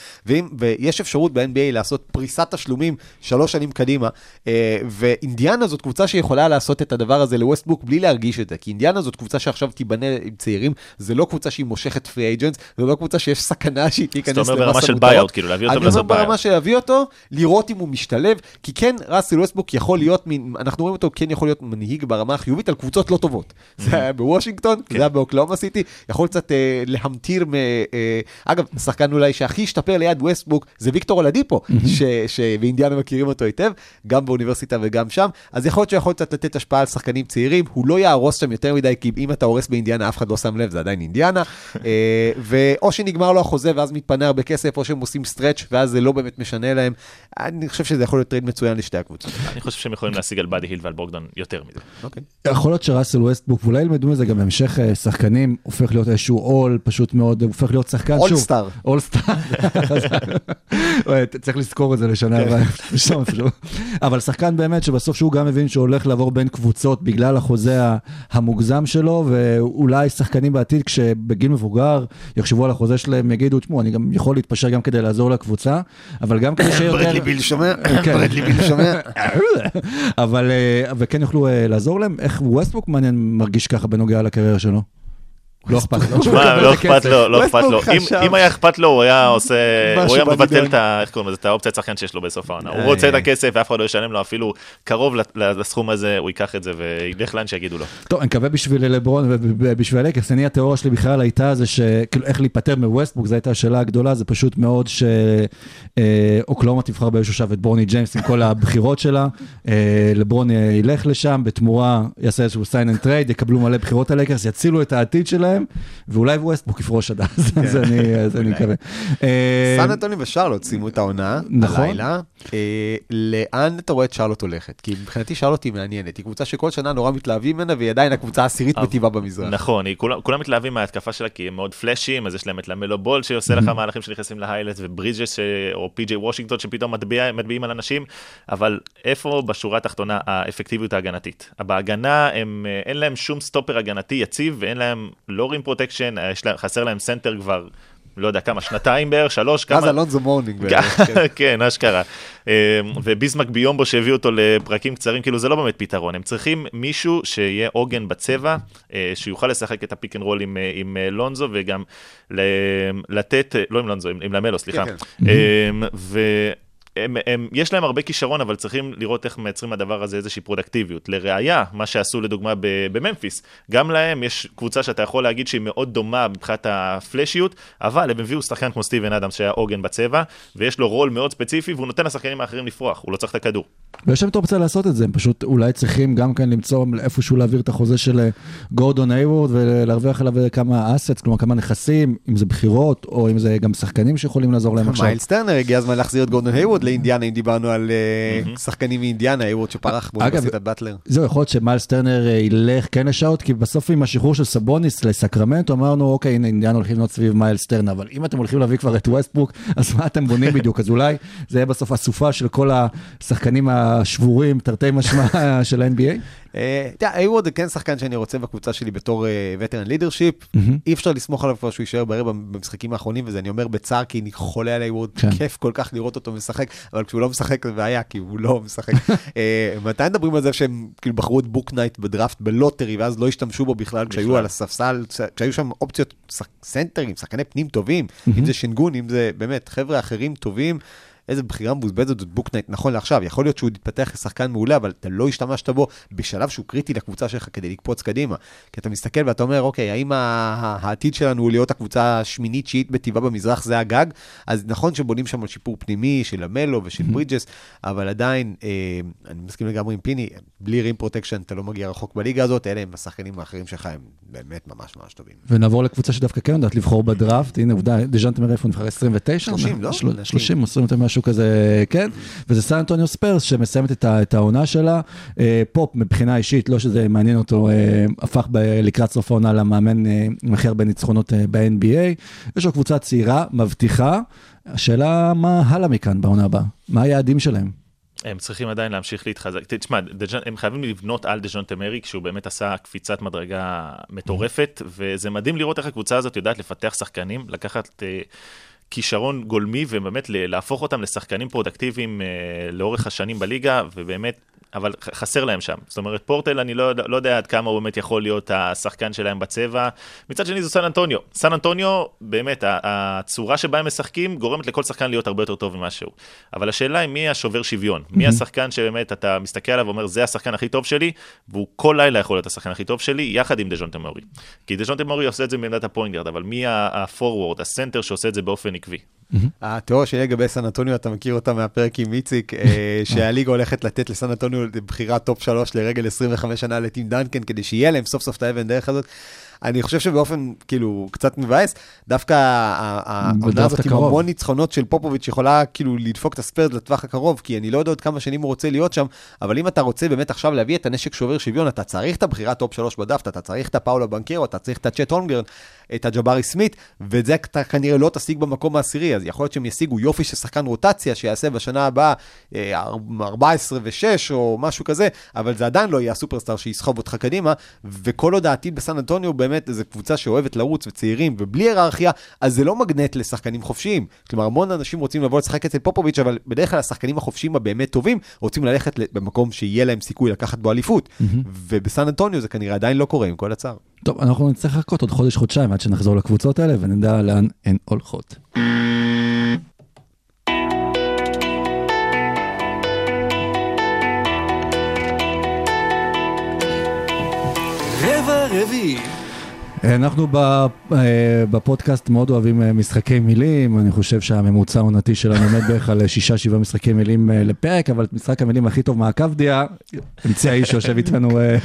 ויש אפשרות ב-NBA לעשות פריסת תשלומים שלוש שנים קדימה, אה, ואינדיאנה זאת קבוצה שיכולה לעשות את הדבר הזה לווסטברוק בלי להרגיש את זה, כי אינדיאנה זאת קבוצה שעכשיו תיבנה עם צעירים, זה לא קבוצה שהיא מושכת free agents, זה לא קבוצה שיש סכנה שהיא תיכנס
אז אתה אומר
למס
ברמה של
המותרות.
buyout, כאילו להביא אותו
אני אומר ברמה. של להביא אותו, לראות אם הוא משתלב, כי כן, ראסל ווסטברוק יכול להיות, מין, אנחנו רואים אותו, כן יכול להיות מנהיג ברמה החיובית על קבוצות לא טובות. זה היה בוושינגטון, זה היה באוקלהומה סיטי, יכול קצת אה, להמטיר, מ, אה, אגב, השחקן אולי שהכי השתפר ליד ווסטברוק, זה ויקטור אולדיפו, ש- שבאינדיאנה מכירים אותו היטב, גם באוניברסיטה וגם שם, אז יכול להיות שהוא יכול קצת לתת השפעה על שחקנים צעירים, הוא לא יהרוס שם יותר מדי, כי אם אתה הורס באינדיאנה, אף אחד לא שם לב, זה עדיין אינדיאנה, אה, ואו שנגמר לו החוזה ואז מתפנה הרבה כסף, או שהם עושים stretch ואז זה לא באמת משנה להם. אני חושב שזה יכול להיות trade מצוין לשתי הקבוצות.
אני חושב שהם יכולים להשיג על באדי הילד ועל ברוגדון יותר מזה.
אוקיי.
יכול להיות שראסל ווסטבוק, ואולי ילמדו מזה גם בהמשך אה, שחקנים, הופך להיות איזשהו עול, פשוט מאוד, הופך להיות שחקן, שוב.
אולסטאר.
אולסטאר. צריך לזכור את זה לשנה הבאה. איפשהו. אבל שחקן באמת שבסוף שהוא גם מבין שהוא הולך לעבור בין קבוצות בגלל החוזה המוגזם שלו, ואולי שחקנים בעתיד, כשבגיל מבוגר יחשבו על החוזה שלהם, יגידו, תשמעו, אני גם יכול להתפשר גם כדי לעזור לקבוצה, אבל גם כדי שיהיה יותר...
ברדלי ביל שומע?
כן.
ברדלי ביל שומע?
אבל, אה, וכן יוכלו אה, לעזור להם. איך ווסטבוק מעניין מרגיש ככה בנוגע לקריירה שלו? לא אכפת לו.
שמע, לא אכפת לו, לא אכפת לו. אם- היה אכפת לו, הוא היה עושה, הוא היה מבטל. את ה... איך קוראים לזה? את האופציית שחקן שיש לו בסוף העונה. הוא
אה,
רוצה את
אה.
הכסף ואף אחד לא ישלם לו אפילו קרוב לסכום הזה, הוא ייקח את זה וילך לאן שיגידו לו.
טוב, אני מקווה בשביל לברון ובשביל הלקרס, אני התיאוריה שלי בכלל הייתה זה שכאילו איך להיפטר מווסטבוק, זו הייתה השאלה הגדולה, זה פשוט מאוד שאוקלהומה תבחר באיזשהו שעה את ברוני ג'יימס עם כל הבחירות שלה, אה, לברון ילך לשם, בתמורה יעשה איזשהו sign and trade, יקבלו מלא בחירות הלייקרס, יצילו את העתיד שלהם, ואולי ווסטברוק יפרוש עד אז, אז אני אז אני מקווה. אה,
סן אנטוני ושרלוט סיימו את העונה,
נכון.
הלילה. אה, לאן אתה רואה את שרלוט הולכת? כי מבחינתי שרלוט היא מעניינת, היא קבוצה שכל שנה נורא מתלהבים ממנה, והיא עדיין הקבוצה העשירית בטבלה במזרח.
נכון, כולם מתלהבים מההתקפה שלה כי הם מאוד flashy ים, אז יש להם את למלו בול שעושה לך מהלכים שנכנסים ל highlight, וברידג'ס ש- או פי.ג'יי וושינגטון שפתאום מטביע- מטביעים על אנשים, אבל איפה בשורה התחתונה האפקטיביות ההגנתית? בהגנה הם, אה, אין להם שום סטופר הגנתי יציב, ואין להם לא rim protection, חסר להם סנטר כבר, לא יודע כמה, שנתיים בערך, שלוש,
אז
כמה...
אלונזו מורנינג. בערך, כן.
כן, אשכרה. אה, וביסמק ביומבו שהביא אותו לפרקים קצרים, כאילו זה לא באמת פתרון. הם צריכים מישהו שיהיה עוגן בצבע, אה, שיוכל לשחק את ה pick and roll עם, אה, עם אה, לונזו, וגם לתת, לא עם לונזו, עם, עם למלו, סליחה.
כן,
אה, ו... הם, הם, יש להם הרבה כישרון, אבל צריכים לראות איך מייצרים מהדבר הזה איזושהי פרודקטיביות. לראיה, מה שעשו לדוגמה ב- בממפיס, גם להם יש קבוצה שאתה יכול להגיד שהיא מאוד דומה מבחינת הפלאשיות, אבל הם הביאו שחקן כמו סטיבן אדמס שהיה עוגן בצבע, ויש לו רול מאוד ספציפי, והוא נותן לשחקנים האחרים לפרוח, הוא לא צריך את הכדור.
ויש להם את האופציה לעשות את זה, הם פשוט אולי צריכים גם כן למצוא איפשהו להעביר את החוזה של אה, גורדון היוורד ולהרוויח עליו כמה assets, כלומר כמה נכסים, אם זה בחירות או אם זה גם שחקנים שיכולים לעזור להם עכשיו.
מיילס טרנר, הגיע הזמן להחזיר את גורדון לאינדיאנה, אם דיברנו על אה, שחקנים מאינדיאנה, היוורד שפרח באוניברסיטת באטלר.
זהו, יכול להיות שמיילס טרנר אה, ילך כן לשרלוט, כי בסוף עם השחרור של סבוניס לסקרמנטו, אמרנו, אוקיי, הנה אינדיאנה הולכים להיות סביב מיילס טרנר, אבל אם אתם הולכים להביא כבר את ווסטברוק, אז מה אתם בונים בדיוק? אז אולי זה יהיה בסוף אסופה של כל השחקנים השבורים, תרתי משמע של ה-NBA?
אה, אתה יודע, היוורד זה כן שחקן שאני רוצה בקבוצה שלי בתור veteran leadership. אי אפשר לסמוך עליו כבר שהוא יישאר בריא במשחקים האחרונים, וזה אני אומר בצער, כי אני חולה על היוורד,
כן.
כיף כל כך לראות אותו משחק, אבל כשהוא לא משחק זה בעיה, כי הוא לא משחק. אה, מתי מדברים על זה שהם כאילו בחרו את בוקנייט בדראפט ב lottery, ואז לא השתמשו בו בכלל כשהיו. על הספסל, כשהיו שם אופציות סנטרים, שחקני פנים טובים, אם זה שנגון, אם זה באמת חבר'ה אחרים טובים. איזה בחירה מבוזבזת זאת בוקנייט נכון לעכשיו, יכול להיות שהוא יתפתח כשחקן מעולה, אבל אתה לא השתמשת בו בשלב שהוא קריטי לקבוצה שלך כדי לקפוץ קדימה. כי אתה מסתכל ואתה אומר, אוקיי, האם העתיד שלנו הוא להיות הקבוצה השמינית, תשיעית בטבלה במזרח, זה הגג? אז נכון שבונים שם על שיפור פנימי של למלו ושל ברידג'ס, אבל עדיין, אה, אני מסכים לגמרי עם פיני, בלי rim protection אתה לא מגיע רחוק בליגה הזאת, אלה הם השחקנים האחרים שלך, הם באמת ממש ממש טובים.
ונעבור לקבוצה שדווקא כן יודעת לבחור בדראפט, הנה עובדה, דז'ונטה מארי איפה הוא נבחר 29?
30, לא?
של- 30 או 29, משהו משהו כזה, כן? וזה סן אנטוניו ספרס שמסיימת את את העונה שלה. אה, פופ מבחינה אישית, לא שזה מעניין אותו, אה, הפך ב- לקראת סוף העונה למאמן אה, עם הכי הרבה ניצחונות אה, ב-NBA. יש לו קבוצה צעירה, מבטיחה. השאלה מה הלאה מכאן בעונה הבאה? מה היעדים שלהם?
הם צריכים עדיין להמשיך להתחזק. תשמע, דז'אן- הם חייבים לבנות על דז'ון תמרי, כשהוא באמת עשה קפיצת מדרגה מטורפת, וזה מדהים לראות איך הקבוצה הזאת יודעת לפתח שחקנים, לקחת אה, כישרון גולמי, ובאמת להפוך אותם לשחקנים פרודוקטיביים אה, לאורך השנים בליגה, ובאמת... אבל חסר להם שם. זאת אומרת, פולטל, אני לא, לא יודע עד כמה הוא באמת יכול להיות השחקן שלהם בצבע. מצד שני, זו סן אנטוניו. סן אנטוניו, באמת, הצורה שבה הם משחקים גורמת לכל שחקן להיות הרבה יותר טוב ממה שהוא. אבל השאלה היא מי השובר שוויון. מי השחקן שבאמת אתה מסתכל עליו ואומר, זה השחקן הכי טוב שלי, והוא כל לילה יכול להיות השחקן הכי טוב שלי, יחד עם דז'ונטה מארי. כי דז'ונטה מארי עושה את זה בעמדת ה point guard, אבל מי ה forward, הסנטר שעושה את זה באופן עקבי?
התיאוריה שלי לגבי סן אנטוניו, אתה מכיר אותה מהפרק עם איציק, אה, שהליגה הולכת לתת לסן אנטוניו בחירת top 3 לרגל 25 שנה לטים דנקן, כדי שיהיה להם סוף סוף את האבן דרך הזאת. אני חושב שבאופן, כאילו, קצת מבאס, דווקא העונה הזאת עם. המון ניצחונות של פופוביץ' יכולה כאילו לדפוק את הספיירס לטווח הקרוב, כי אני לא יודע עוד כמה שנים הוא רוצה להיות שם, אבל אם אתה רוצה באמת עכשיו להביא את הנשק שובר שוויון, אתה צריך את הבחירת top 3 בדראפט, אתה צריך את הפאולה בנקרו, אתה צריך את הצ'ט הולמגרן, את הג'בארי סמית, ואת זה אתה כנראה לא תשיג במקום העשירי, אז יכול להיות שהם ישיגו יופי של שחקן רוטציה שיעשה בשנה הבאה אה, 14 ו-6 או משהו כזה, אבל זה עדיין לא יהיה הסופרסטאר שיסחוב אותך קדימה, וכל עוד העתיד בסן אנטוניו באמת זו קבוצה שאוהבת לרוץ וצעירים ובלי היררכיה, אז זה לא מגנט לשחקנים חופשיים. כלומר, המון אנשים רוצים לבוא לשחק אצל פופוביץ', אבל בדרך כלל השחקנים החופשיים הבאמת טובים רוצים ללכת במקום שיהיה להם סיכוי לקחת בו אליפות, ובסן אנטוניו זה כנראה עדיין לא קורה עם כל הצער.
טוב, אנחנו נצטרך לחכות עוד חודש-חודשיים עד שנחזור לקבוצות האלה ונדע לאן הן הולכות.
רבע רביעי.
אנחנו ב- אה, בפודקאסט מאוד אוהבים אה, משחקי מילים, אני חושב שהממוצע העונתי שלנו עומד בערך על שישה, שבעה משחקי מילים אה, לפרק, אבל את משחק המילים הכי טוב מעקב דיה, המציא האיש שיושב איתנו אה,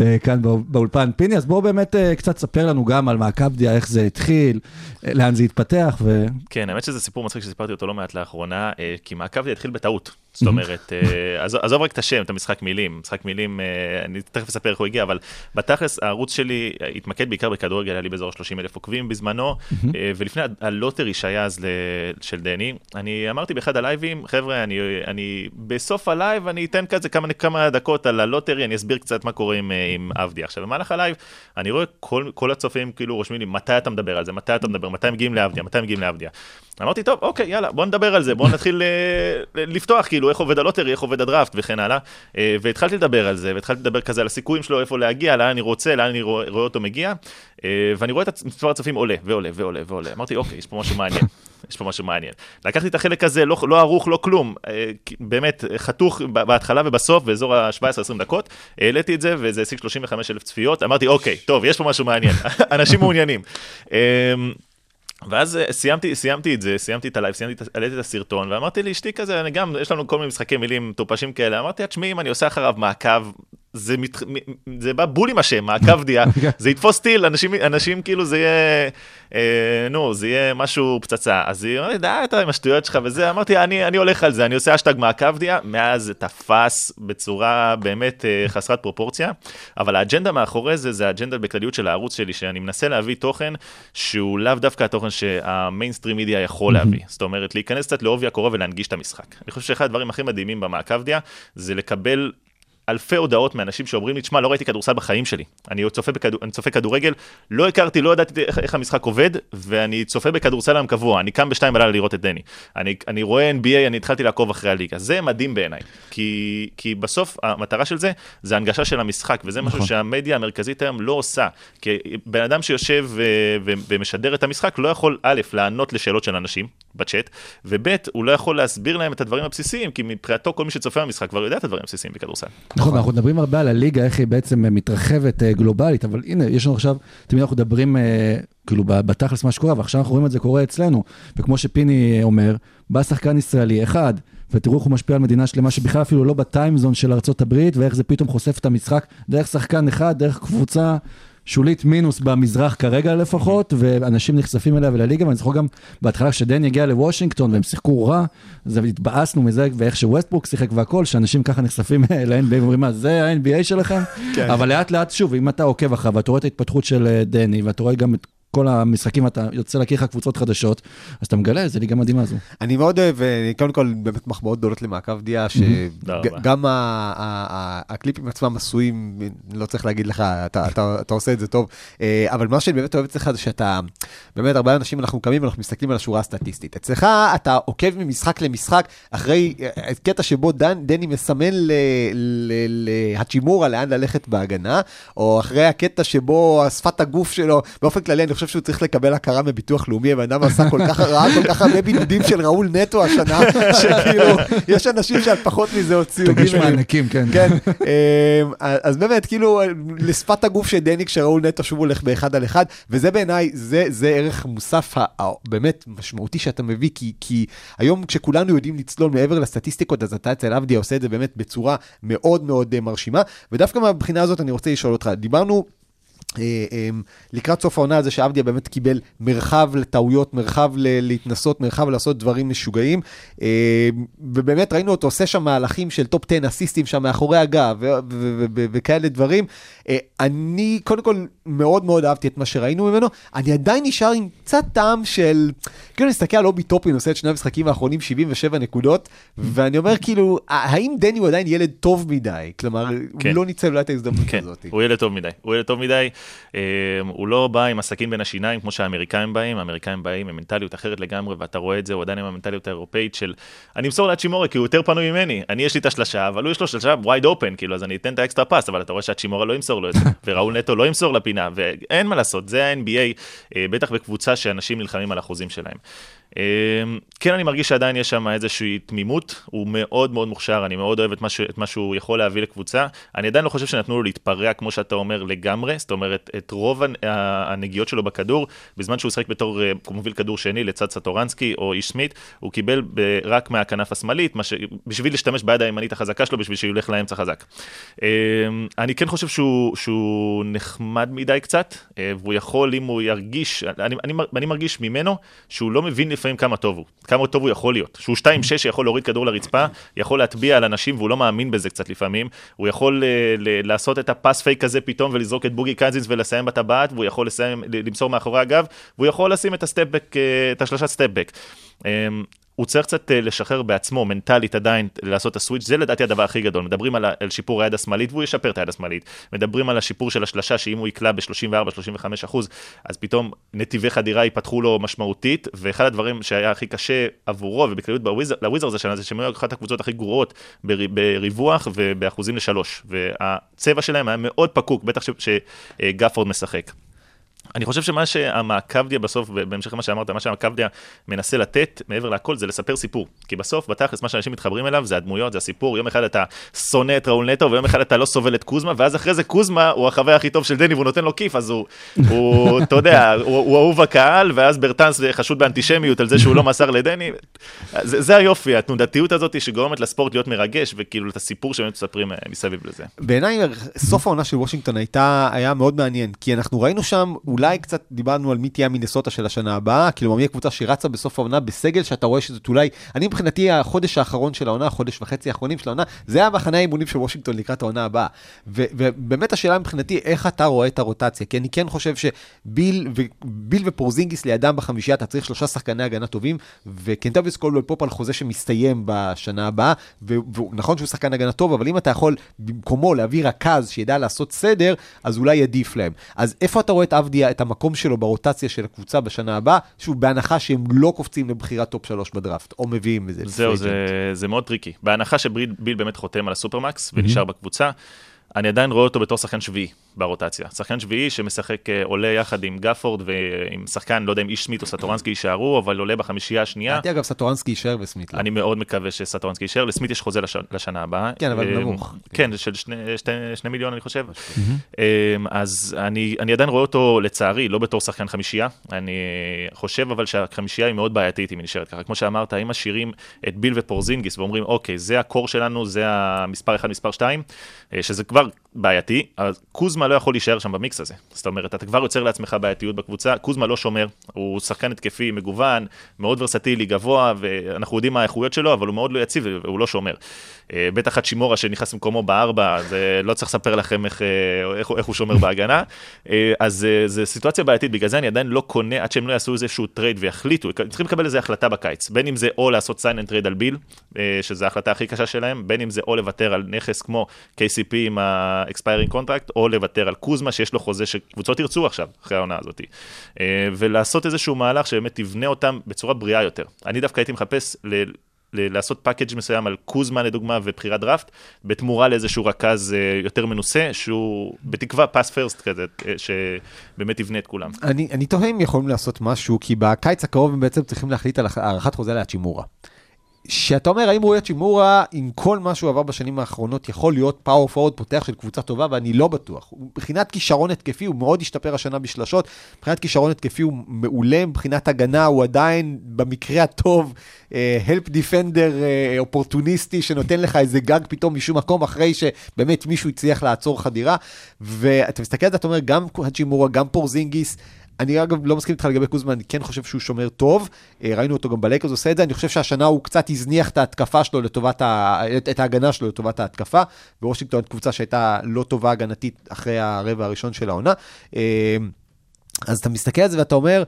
אה, כאן בא- באולפן פיני, אז בואו באמת אה, קצת ספר לנו גם על מעקב דיה, איך זה התחיל, אה, לאן זה התפתח, ו...
כן, האמת שזה סיפור מצחיק שסיפרתי אותו לא מעט לאחרונה, אה, כי מעקב התחיל בטעות. זאת אומרת, אה, עזוב- עזוב רק את השם, את המשחק מילים. משחק מילים, אה, אני תכף אספר איך הוא הגיע, אבל בתכלס הערוץ שלי התמקד בעיקר בכדורגל, היה לי באזור 30 אלף עוקבים בזמנו, אה, ולפני הלוטרי שהיה אז של דני, אני אמרתי באחד הלייבים, חבר'ה, אני, אני בסוף ה live אני אתן כזה כמה, כמה דקות על ה lottery, אני אסביר קצת מה קורה עם, עם עבדי. עכשיו, במהלך ה live, אני רואה כל, כל הצופים כאילו רושמים לי, מתי אתה מדבר על זה, מתי אתה מדבר, מתי מגיעים לעבדיה, מתי מגיעים לעבדיה. אמרתי, טוב, אוקיי, יאללה, בוא נדבר על זה, בוא נתחיל לפתוח, כאילו, איך עובד ה lottery, איך עובד הדראפט וכן הלאה. אה, והתחלתי לדבר על זה, והתחלתי לדבר כזה על הסיכויים שלו, איפה להגיע, לאן אני רוצה, לאן אני רואה, רואה אותו מגיע, אה, ואני רואה את מספר הצופים עולה, ועולה, ועולה, ועולה. אמרתי, אוקיי, יש פה משהו מעניין. יש פה משהו מעניין. לקחתי את החלק הזה, לא, לא ערוך, לא כלום, אה, באמת, חתוך בהתחלה ובסוף, באזור ה-17-20 דקות, העליתי את זה, וזה השיג 35 אלף צפיות, אמרתי, אוקיי, טוב, יש פה משהו מעניין, אנשים מעוניינים. ואז אה, סיימתי, סיימתי את זה, סיימתי את ה live, סיימתי, את הסרטון, ואמרתי לאשתי כזה, אני גם, יש לנו כל מיני משחקי מילים מטופשים כאלה, אמרתי לה, תשמעי, אם אני עושה אחריו מעקב, זה, מת, זה בא בול עם השם, מעקבדיה, זה יתפוס טיל, אנשים, אנשים כאילו זה יהיה, אה, נו, זה יהיה משהו פצצה. אז היא לי, די, אתה עם השטויות שלך וזה, אמרתי, אני, אני הולך על זה, אני עושה אשטג מעקב דיה, מאז זה תפס בצורה באמת אה, חסרת פרופורציה, אבל האג'נדה מאחורי זה, זה האג'נדה בכלליות של הערוץ שלי, שאני מנסה להביא תוכן שהוא לאו דווקא התוכן שהמיינסטרים מידיה יכול להביא. זאת אומרת, להיכנס קצת לעובי הקורה ולהנגיש את המשחק. אני חושב שאחד הדברים הכי מדהימים במעקב דיה, זה לקבל אלפי הודעות מאנשים שאומרים לי, תשמע, לא ראיתי כדורסל בחיים שלי. אני צופה, בכדור, אני צופה כדורגל, לא הכרתי, לא ידעתי איך, איך המשחק עובד, ואני צופה בכדורסל היום קבוע. אני קם בשתיים בלילה לראות את דני. אני, אני רואה NBA, אני התחלתי לעקוב אחרי הליגה. זה מדהים בעיניי. כי, כי בסוף המטרה של זה, זה הנגשה של המשחק, וזה משהו שהמדיה המרכזית היום לא עושה. כי בן אדם שיושב ו, ו, ומשדר את המשחק, לא יכול, א', לענות לשאלות של אנשים בצ'אט, וב', הוא לא יכול להסביר להם את הדברים הבסיסיים, כי מבחינתו כל מי שצופה במשחק כבר יודע את הדברים הבסיסיים בכדורסל.
נכון, אנחנו מדברים הרבה על הליגה, איך היא בעצם אה, מתרחבת אה, גלובלית, אבל הנה, יש לנו עכשיו, תמיד אנחנו מדברים, אה, כאילו, בתכלס מה שקורה, ועכשיו אנחנו רואים את זה קורה אצלנו. וכמו שפיני אומר, בא שחקן ישראלי אחד, ותראו איך הוא משפיע על מדינה שלמה שבכלל אפילו לא בטיימזון של הברית, ואיך זה פתאום חושף את המשחק דרך שחקן אחד, דרך קבוצה. שולית מינוס במזרח כרגע לפחות, ואנשים נחשפים אליה ולליגה, ואני זוכר גם בהתחלה כשדני הגיע לוושינגטון והם שיחקו רע, אז התבאסנו מזה, ואיך שווסטברוק שיחק והכל, שאנשים ככה נחשפים ל-NBA ואומרים, מה, זה ה-NBA שלכם?
כן.
אבל לאט לאט, שוב, אם אתה עוקב אחריו, ואתה רואה את ההתפתחות של אה, דני, ואתה רואה גם את כל המשחקים, אתה יוצא להכיר לך קבוצות חדשות, אז אתה מגלה איזה ליגה מדהימה זו.
אני מאוד אוהב, אה, קודם כל, באמת מחמאות גדולות למעקב דיה. שגם הקליפים עצמם עשויים, לא צריך להגיד לך, אתה- אתה אתה עושה את זה טוב, אה, אבל מה שאני באמת אוהב אצלך זה שאתה, באמת, הרבה אנשים אנחנו קמים ואנחנו מסתכלים על השורה הסטטיסטית. אצלך אתה עוקב ממשחק למשחק, אחרי אה, קטע שבו דני מסמן להצ'ימורה לאן ללכת בהגנה, או אחרי הקטע שבו שפת הגוף שלו, באופן כללי אני חושב שהוא צריך לקבל הכרה מביטוח לאומי, הבן אדם עשה כל כך, ראה כל כך הרבה בידודים של ראול נטו השנה, שכאילו, יש אנשים שעל פחות מזה הוציאו
תגיש
גימלים.
מענקים, כן.
כן, אמ, אז באמת, כאילו, לשפת הגוף של דני כשראול נטו שוב הולך באחד על אחד, וזה בעיניי, זה, זה ערך מוסף ה- ה- באמת משמעותי שאתה מביא, כי, כי היום כשכולנו יודעים לצלול מעבר לסטטיסטיקות, אז אתה אצל עבדיה עושה את זה באמת בצורה מאוד מאוד אה, מרשימה, ודווקא מהבחינה הזאת אני רוצה לשאול אותך, דיברנו... אה, אה, לקראת סוף העונה על זה שעבדיה באמת קיבל מרחב לטעויות, מרחב ל- להתנסות, מרחב לעשות דברים משוגעים. אה, ובאמת ראינו אותו עושה שם מהלכים של top 10 אסיסטים שם מאחורי הגב ו- ו- ו- ו- וכאלה דברים. אה, אני קודם כל מאוד מאוד אהבתי את מה שראינו ממנו. אני עדיין נשאר עם קצת טעם של, כאילו נסתכל על אובי טופין עושה את שני המשחקים האחרונים 77 נקודות, ואני אומר כאילו, האם דני הוא עדיין ילד טוב מדי? כלומר, הוא
כן.
לא ניצל אולי את ההזדמנות
כן,
הזאת.
הוא ילד טוב מדי. הוא ילד טוב מדי, הוא לא בא עם הסכין בין השיניים כמו שהאמריקאים באים, האמריקאים באים עם מנטליות אחרת לגמרי, ואתה רואה את זה, הוא עדיין עם המנטליות האירופאית של, אני אמסור להאצ'ימורה כי הוא יותר פנוי ממני, אני יש לי את השלשה, אבל הוא יש לו שלשה wide open, כאילו, אז אני אתן את ה extra pass, אבל אתה רואה שהאצ'ימורה לא ימסור לו את זה, וראול נטו לא ימסור לפינה, ואין מה לעשות, זה ה-NBA, אה, בטח בקבוצה שאנשים נלחמים על אחוזים שלהם. אה, כן, אני מרגיש שעדיין יש שם איזושהי תמימות, הוא מאוד מאוד מוכשר, אני מאוד אוהב את מה, ש, את מה שהוא יכול להביא לקבוצה. אני עדיין לא חושב שנתנו לו להתפרע, כמו שאתה אומר, לגמרי, זאת אומרת, את רוב הנגיעות שלו בכדור, בזמן שהוא שיחק בתור אה, מוביל כדור שני לצד סטורנסקי או איש סמית, הוא קיבל ב, רק מהכנף השמאלית, ש, בשביל להשתמש ביד הימנית החזקה שלו, בשביל שהוא ילך לאמצע חזק. אה, אני כן חושב שהוא, שהוא נחמד מדי קצת, אה, והוא יכול, אם הוא ירגיש, אני, אני, אני מרגיש ממנו שהוא לא מבין לפעמים כמה טוב הוא, כמה טוב הוא יכול להיות. שהוא 6-2 שיכול להוריד כדור לרצפה, יכול להטביע על אנשים והוא לא מאמין בזה קצת לפעמים. הוא יכול אה, ל- לעשות את ה pass fake הזה פתאום ולזרוק את בוגי קזינס ולסיים בטבעת, והוא יכול לסיים, למסור מאחורי הגב, והוא יכול לשים את ה stepback, אה, את השלושת stepback. הוא צריך קצת אה, לשחרר בעצמו, מנטלית עדיין, לעשות את ה switch, זה לדעתי הדבר הכי גדול. מדברים על, על שיפור היד השמאלית, והוא ישפר את היד השמאלית. מדברים על השיפור של השלשה, שאם הוא יקלע ב-34-35 אחוז, אז פתאום נתיבי חדירה ייפתחו לו משמעותית, ואחד הדברים שהיה הכי קשה עבורו, ובכלליות בוויז- לוויזרס השנה, זה שהם היו אחת הקבוצות הכי גרועות בר- בריווח ובאחוזים לשלוש. והצבע שלהם היה מאוד פקוק, בטח שגפורד משחק. אני חושב שמה שהמעקבדיה בסוף, בהמשך למה שאמרת, מה שהמעקבדיה מנסה לתת, מעבר להכל, זה לספר סיפור. כי בסוף, בתכלס, מה שאנשים מתחברים אליו זה הדמויות, זה הסיפור. יום אחד אתה שונא את ראול נטו, ויום אחד אתה לא סובל את קוזמה, ואז אחרי זה קוזמה הוא החבר הכי טוב של דני, והוא נותן לו כיף, אז הוא, הוא אתה יודע, הוא, הוא אהוב הקהל, ואז ברטנס חשוד באנטישמיות על זה שהוא לא מסר לדני. זה, זה היופי, התנודתיות הזאת שגורמת לספורט להיות מרגש, וכאילו את הסיפור שהם מספרים אה, מסביב לזה.
בעיניי סוף העונה של וושינגטון הייתה, היה מאוד מעניין, כי אנחנו ראינו שם, אולי קצת דיברנו על מי תהיה המינסוטה של השנה הבאה, כאילו מי הקבוצה שרצה בסוף העונה בסגל, שאתה רואה שזאת אולי, אני מבחינתי החודש האחרון של העונה, החודש וחצי האחרונים של העונה, זה היה מחנה האימונים של וושינגטון לקראת העונה הבאה. ובאמת השאלה מבחינתי, איך אתה רואה את הרוטציה? כי אני כן חושב שביל ו- ופורזינגיס לידם בחמישייה, אתה צריך שלושה שחקני הגנה טובים, וקנטביוס קולדוול פופ על חוזה שמסתיים בשנה הבאה, ונכון שהוא שחקן הגנה טוב, אבל אם אתה יכול במקומו להביא רכז שידע לעשות סדר, אז אולי עדיף להם. אז איפה אתה רואה את עבדיה, את המקום שלו ברוטציה של הקבוצה בשנה הבאה, שוב, בהנחה שהם לא קופצים לבחירת top שלוש בדראפט, או מביאים איזה...
זהו, זה. זה מאוד טריקי. בהנחה שביל ביל באמת חותם על ה supermax ונשאר בקבוצה, אני עדיין רואה אותו בתור שחקן שביעי ברוטציה. שחקן שביעי שמשחק, אה, עולה יחד עם גפורד ועם שחקן, לא יודע אם איש סמית או סטורנסקי יישארו, אבל עולה בחמישייה השנייה.
לדעתי אגב סטורנסקי יישאר וסמית לא.
אני מאוד מקווה שסטורנסקי יישאר, לסמית יש חוזה לש... לשנה הבאה.
כן, אבל
אה,
נמוך.
כן, של שני, שני, שני מיליון אני חושב. אה, אז אני, אני עדיין רואה אותו לצערי, לא בתור שחקן חמישייה. אני חושב אבל שהחמישייה היא מאוד בעייתית אם היא נשארת ככה. כמו שאמרת, אם משאירים את ביל ופורזינגיס ואומרים, אוקיי, זה הקור שלנו, זה המספר 1, מספר 2, שזה כבר בעייתי, אז קוזמה לא יכול להישאר שם במיקס הזה. זאת אומרת, אתה כבר יוצר לעצמך בעייתיות בקבוצה, קוזמה לא שומר, הוא שחקן התקפי מגוון, מאוד ורסטילי, גבוה, ואנחנו יודעים מה האיכויות שלו, אבל הוא מאוד לא יציב והוא לא שומר. אה, בטח הצ'ימורה שנכנס במקומו בארבע, זה לא צריך לספר לכם איך, אה, איך, איך הוא שומר בהגנה. אה, אז זו סיטואציה בעייתית, בגלל זה אני עדיין לא קונה, עד שהם לא יעשו איזשהו trade ויחליטו, הם צריכים לקבל איזו החלטה בקיץ, בין אם זה או לעשות sign and trade על ביל, שזו ההחלטה הכי קשה שלהם, בין אם זה או לוותר על נכס כמו KCP עם ה-expiring contract, או לוותר על קוזמה שיש לו חוזה שקבוצות ירצו עכשיו, אחרי העונה הזאת. ולעשות איזשהו מהלך שבאמת תבנה אותם בצורה בריאה יותר. אני דווקא הייתי מחפש ל... לעשות package מסוים על קוזמה לדוגמה ובחירת דראפט, בתמורה לאיזשהו רכז אה, יותר מנוסה, שהוא בתקווה פס פרסט כזה, אה, שבאמת יבנה את כולם.
אני תוהה אם יכולים לעשות משהו, כי בקיץ הקרוב הם בעצם צריכים להחליט על הארכת חוזה לאצ'ימורה. שאתה אומר, האם רועי אצ'ימורה, עם כל מה שהוא עבר בשנים האחרונות, יכול להיות פאוור פורוד פותח של קבוצה טובה, ואני לא בטוח. מבחינת כישרון התקפי, הוא מאוד השתפר השנה בשלשות, מבחינת כישרון התקפי הוא מעולה, מבחינת הגנה הוא עדיין, במקרה הטוב, אה, help defender אה, אופורטוניסטי, שנותן לך איזה גג פתאום משום מקום, אחרי שבאמת מישהו הצליח לעצור חדירה. ואתה מסתכל על זה, אתה אומר, גם אצ'ימורה, גם פורזינגיס, אני אגב לא מסכים איתך לגבי קוזמן, אני כן חושב שהוא שומר טוב, אה, ראינו אותו גם בלייקרס עושה את זה, אני חושב שהשנה הוא קצת הזניח את ההתקפה שלו לטובת, ה... את ההגנה שלו לטובת ההתקפה, בוושינגטון קבוצה שהייתה לא טובה הגנתית אחרי הרבע הראשון של העונה. אה, אז אתה מסתכל על זה ואתה אומר,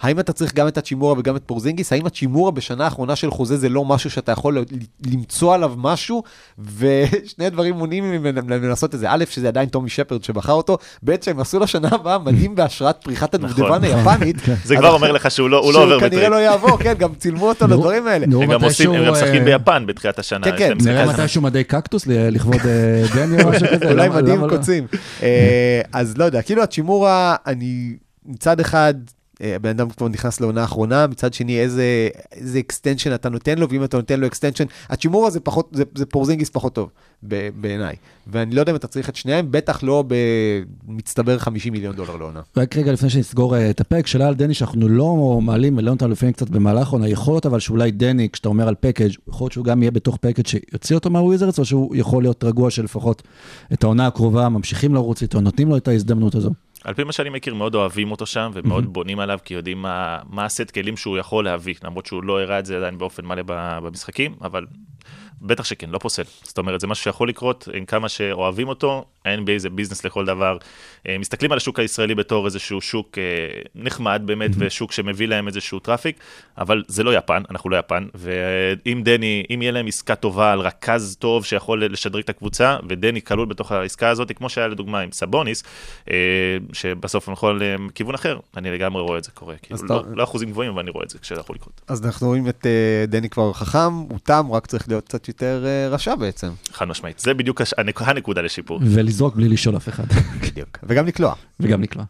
האם אתה צריך גם את הצ'ימורה וגם את פורזינגיס? האם הצ'ימורה בשנה האחרונה של חוזה זה לא משהו שאתה יכול ל- למצוא עליו משהו? ושני דברים מונעים ממנו לעשות את זה. א', שזה עדיין טומי שפרד שבחר אותו, ב', שהם עשו לשנה הבאה מדהים בהשראת פריחת הדובדבן היפנית.
זה כבר אומר לך שהוא לא לא עובר
שהוא כנראה. לא יעבור, כן, גם צילמו אותו לדברים האלה.
הם גם עושים, הם גם
מתישהו,
משחקים
אה,
ביפן בתחילת השנה.
כן, כן.
נראה. מתישהו מדי קקטוס לכבוד אה, דני או משהו כזה.
אולי
למה לא?
קוצים. אה, אז לא יודע, כאילו האצ'ימורה, אני מצד אחד, אה, הבן אדם כבר נכנס לעונה האחרונה, מצד שני, איזה, איזה extension אתה נותן לו, ואם אתה נותן לו extension, האצ'ימורה זה פחות, זה, זה פורזינגיס פחות טוב, בעיניי. ואני לא יודע אם אתה צריך את שניהם, בטח לא במצטבר 50 מיליון דולר לעונה.
רק רגע לפני שנסגור אה, את הפרק, שאלה על דני שאנחנו לא מעלים, העלינו אותה לפעמים קצת במהלך עונה, יכול להיות אבל שאולי דני, כשאתה אומר על package, יכול להיות שהוא גם יהיה בתוך package שיוציא אותו מהוויזרדס, או שהוא יכול להיות רגוע שלפחות את העונה הקרובה ממשיכים לרוץ איתו, נותנים לו את ההזדמנות הזו.
על פי מה שאני מכיר, מאוד אוהבים אותו שם, ומאוד בונים עליו, כי יודעים מה, מה הסט כלים שהוא יכול להביא, למרות שהוא לא הראה את זה עדיין באופן מלא במשחקים, אבל בטח שכן, לא פוסל. זאת אומרת, זה משהו שיכול לקרות, עם כמה שאוהבים אותו, ה-NBA זה business לכל דבר. אה, מסתכלים על השוק הישראלי בתור איזשהו שוק אה, נחמד באמת, ושוק שמביא להם איזשהו traffic, אבל זה לא יפן, אנחנו לא יפן, ואם דני, אם יהיה להם עסקה טובה על רכז טוב שיכול לשדרג את הקבוצה, ודני כלול בתוך העסקה הזאת, כמו שהיה לדוגמה עם סבוניס, אה, שבסוף אנחנו על כיוון אחר, אני לגמרי רואה את זה קורה. כאילו, לא,
אתה-
לא אחוזים גבוהים, אבל אני רואה את זה כשזה יכול לקרות.
אז אנחנו רואים את דני כבר חכם, הוא תם, רק צריך להיות קצת יותר אה, רשע בעצם.
חד משמעית. זה בדיוק הש- הנק- הנקודה לשיפור.
ולזרוק בלי לשאול אף אחד,
בדיוק. וגם לקלוע.
וגם לקלוע.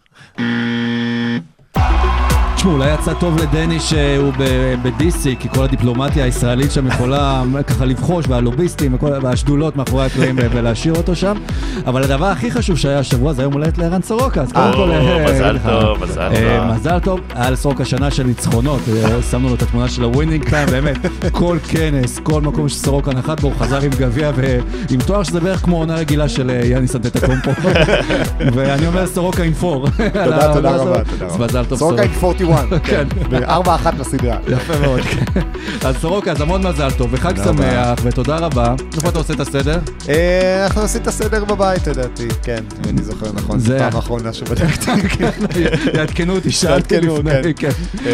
תשמעו, אולי יצא טוב לדני שהוא ב- ב-DC, כי כל הדיפלומטיה הישראלית שם יכולה ככה לבחוש, והלוביסטים וכל- והשדולות מאחורי הקלעים ולהשאיר אותו שם. אבל הדבר הכי חשוב שהיה השבוע זה היום הולדת לערן סורוקה, אז קודם כל... אה,
מזל
לך.
טוב, מזל
אה,
טוב.
מזל טוב, היה לסורוקה שנה של ניצחונות, אה, שמנו לו את התמונה של ה Winning Time, באמת, כל כנס, כל מקום שסורוקה נחת בו, הוא חזר עם גביע ועם תואר שזה בערך כמו עונה רגילה של אה, יאניס אנטטקומפו. ואני אומר סורוקה עם four.
תודה, תודה רבה, תודה
אז
רבה.
מזל טוב
סורוקה
סורוקה.
עם 41, כן. ב-4-1 בסדרה.
יפה מאוד. אז סורוקה, אז המון מזל טוב, וחג
תודה רבה.
שמח, ותודה רבה. איפה אתה עושה את הסדר?
אה, אנחנו עושים את הסדר בבית, לדעתי, כן, אם אני זוכר נכון,
זה-
זו פעם האחרונה שבדקתי.
יעדכנו אותי, שאלתי
יעדכנו,
לפני, כן.
אה,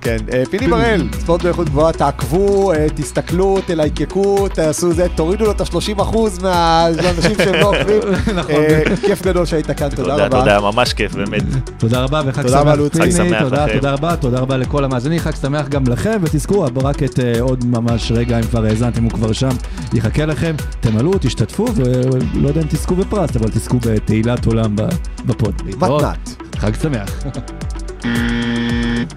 כן, אה, פיני בראל, ספורט באיכות גבוהה, תעקבו, תסתכלו, תלייקקו, תעשו זה, תורידו לו את ה-30% מהאנשים שהם לא עוקבים.
נכון.
כיף גדול שהיית כאן, תודה
תודה,
רבה.
תודה, ממש כיף, באמת.
תודה רבה וחג
תודה רבה,
שמח
לוצי.
פיני,
חג שמח
תודה,
לכם.
תודה רבה, תודה רבה לכל המאזינים, חג שמח גם לכם, ותזכרו, הברקת אה, עוד ממש רגע, אם כבר האזנתם, הוא כבר שם, יחכה לכם, תמלאו, תשתתפו, ולא יודע אם תזכו בפרס, אבל תזכו בתהילת עולם ב- בפוד.
מתנת.
חג שמח.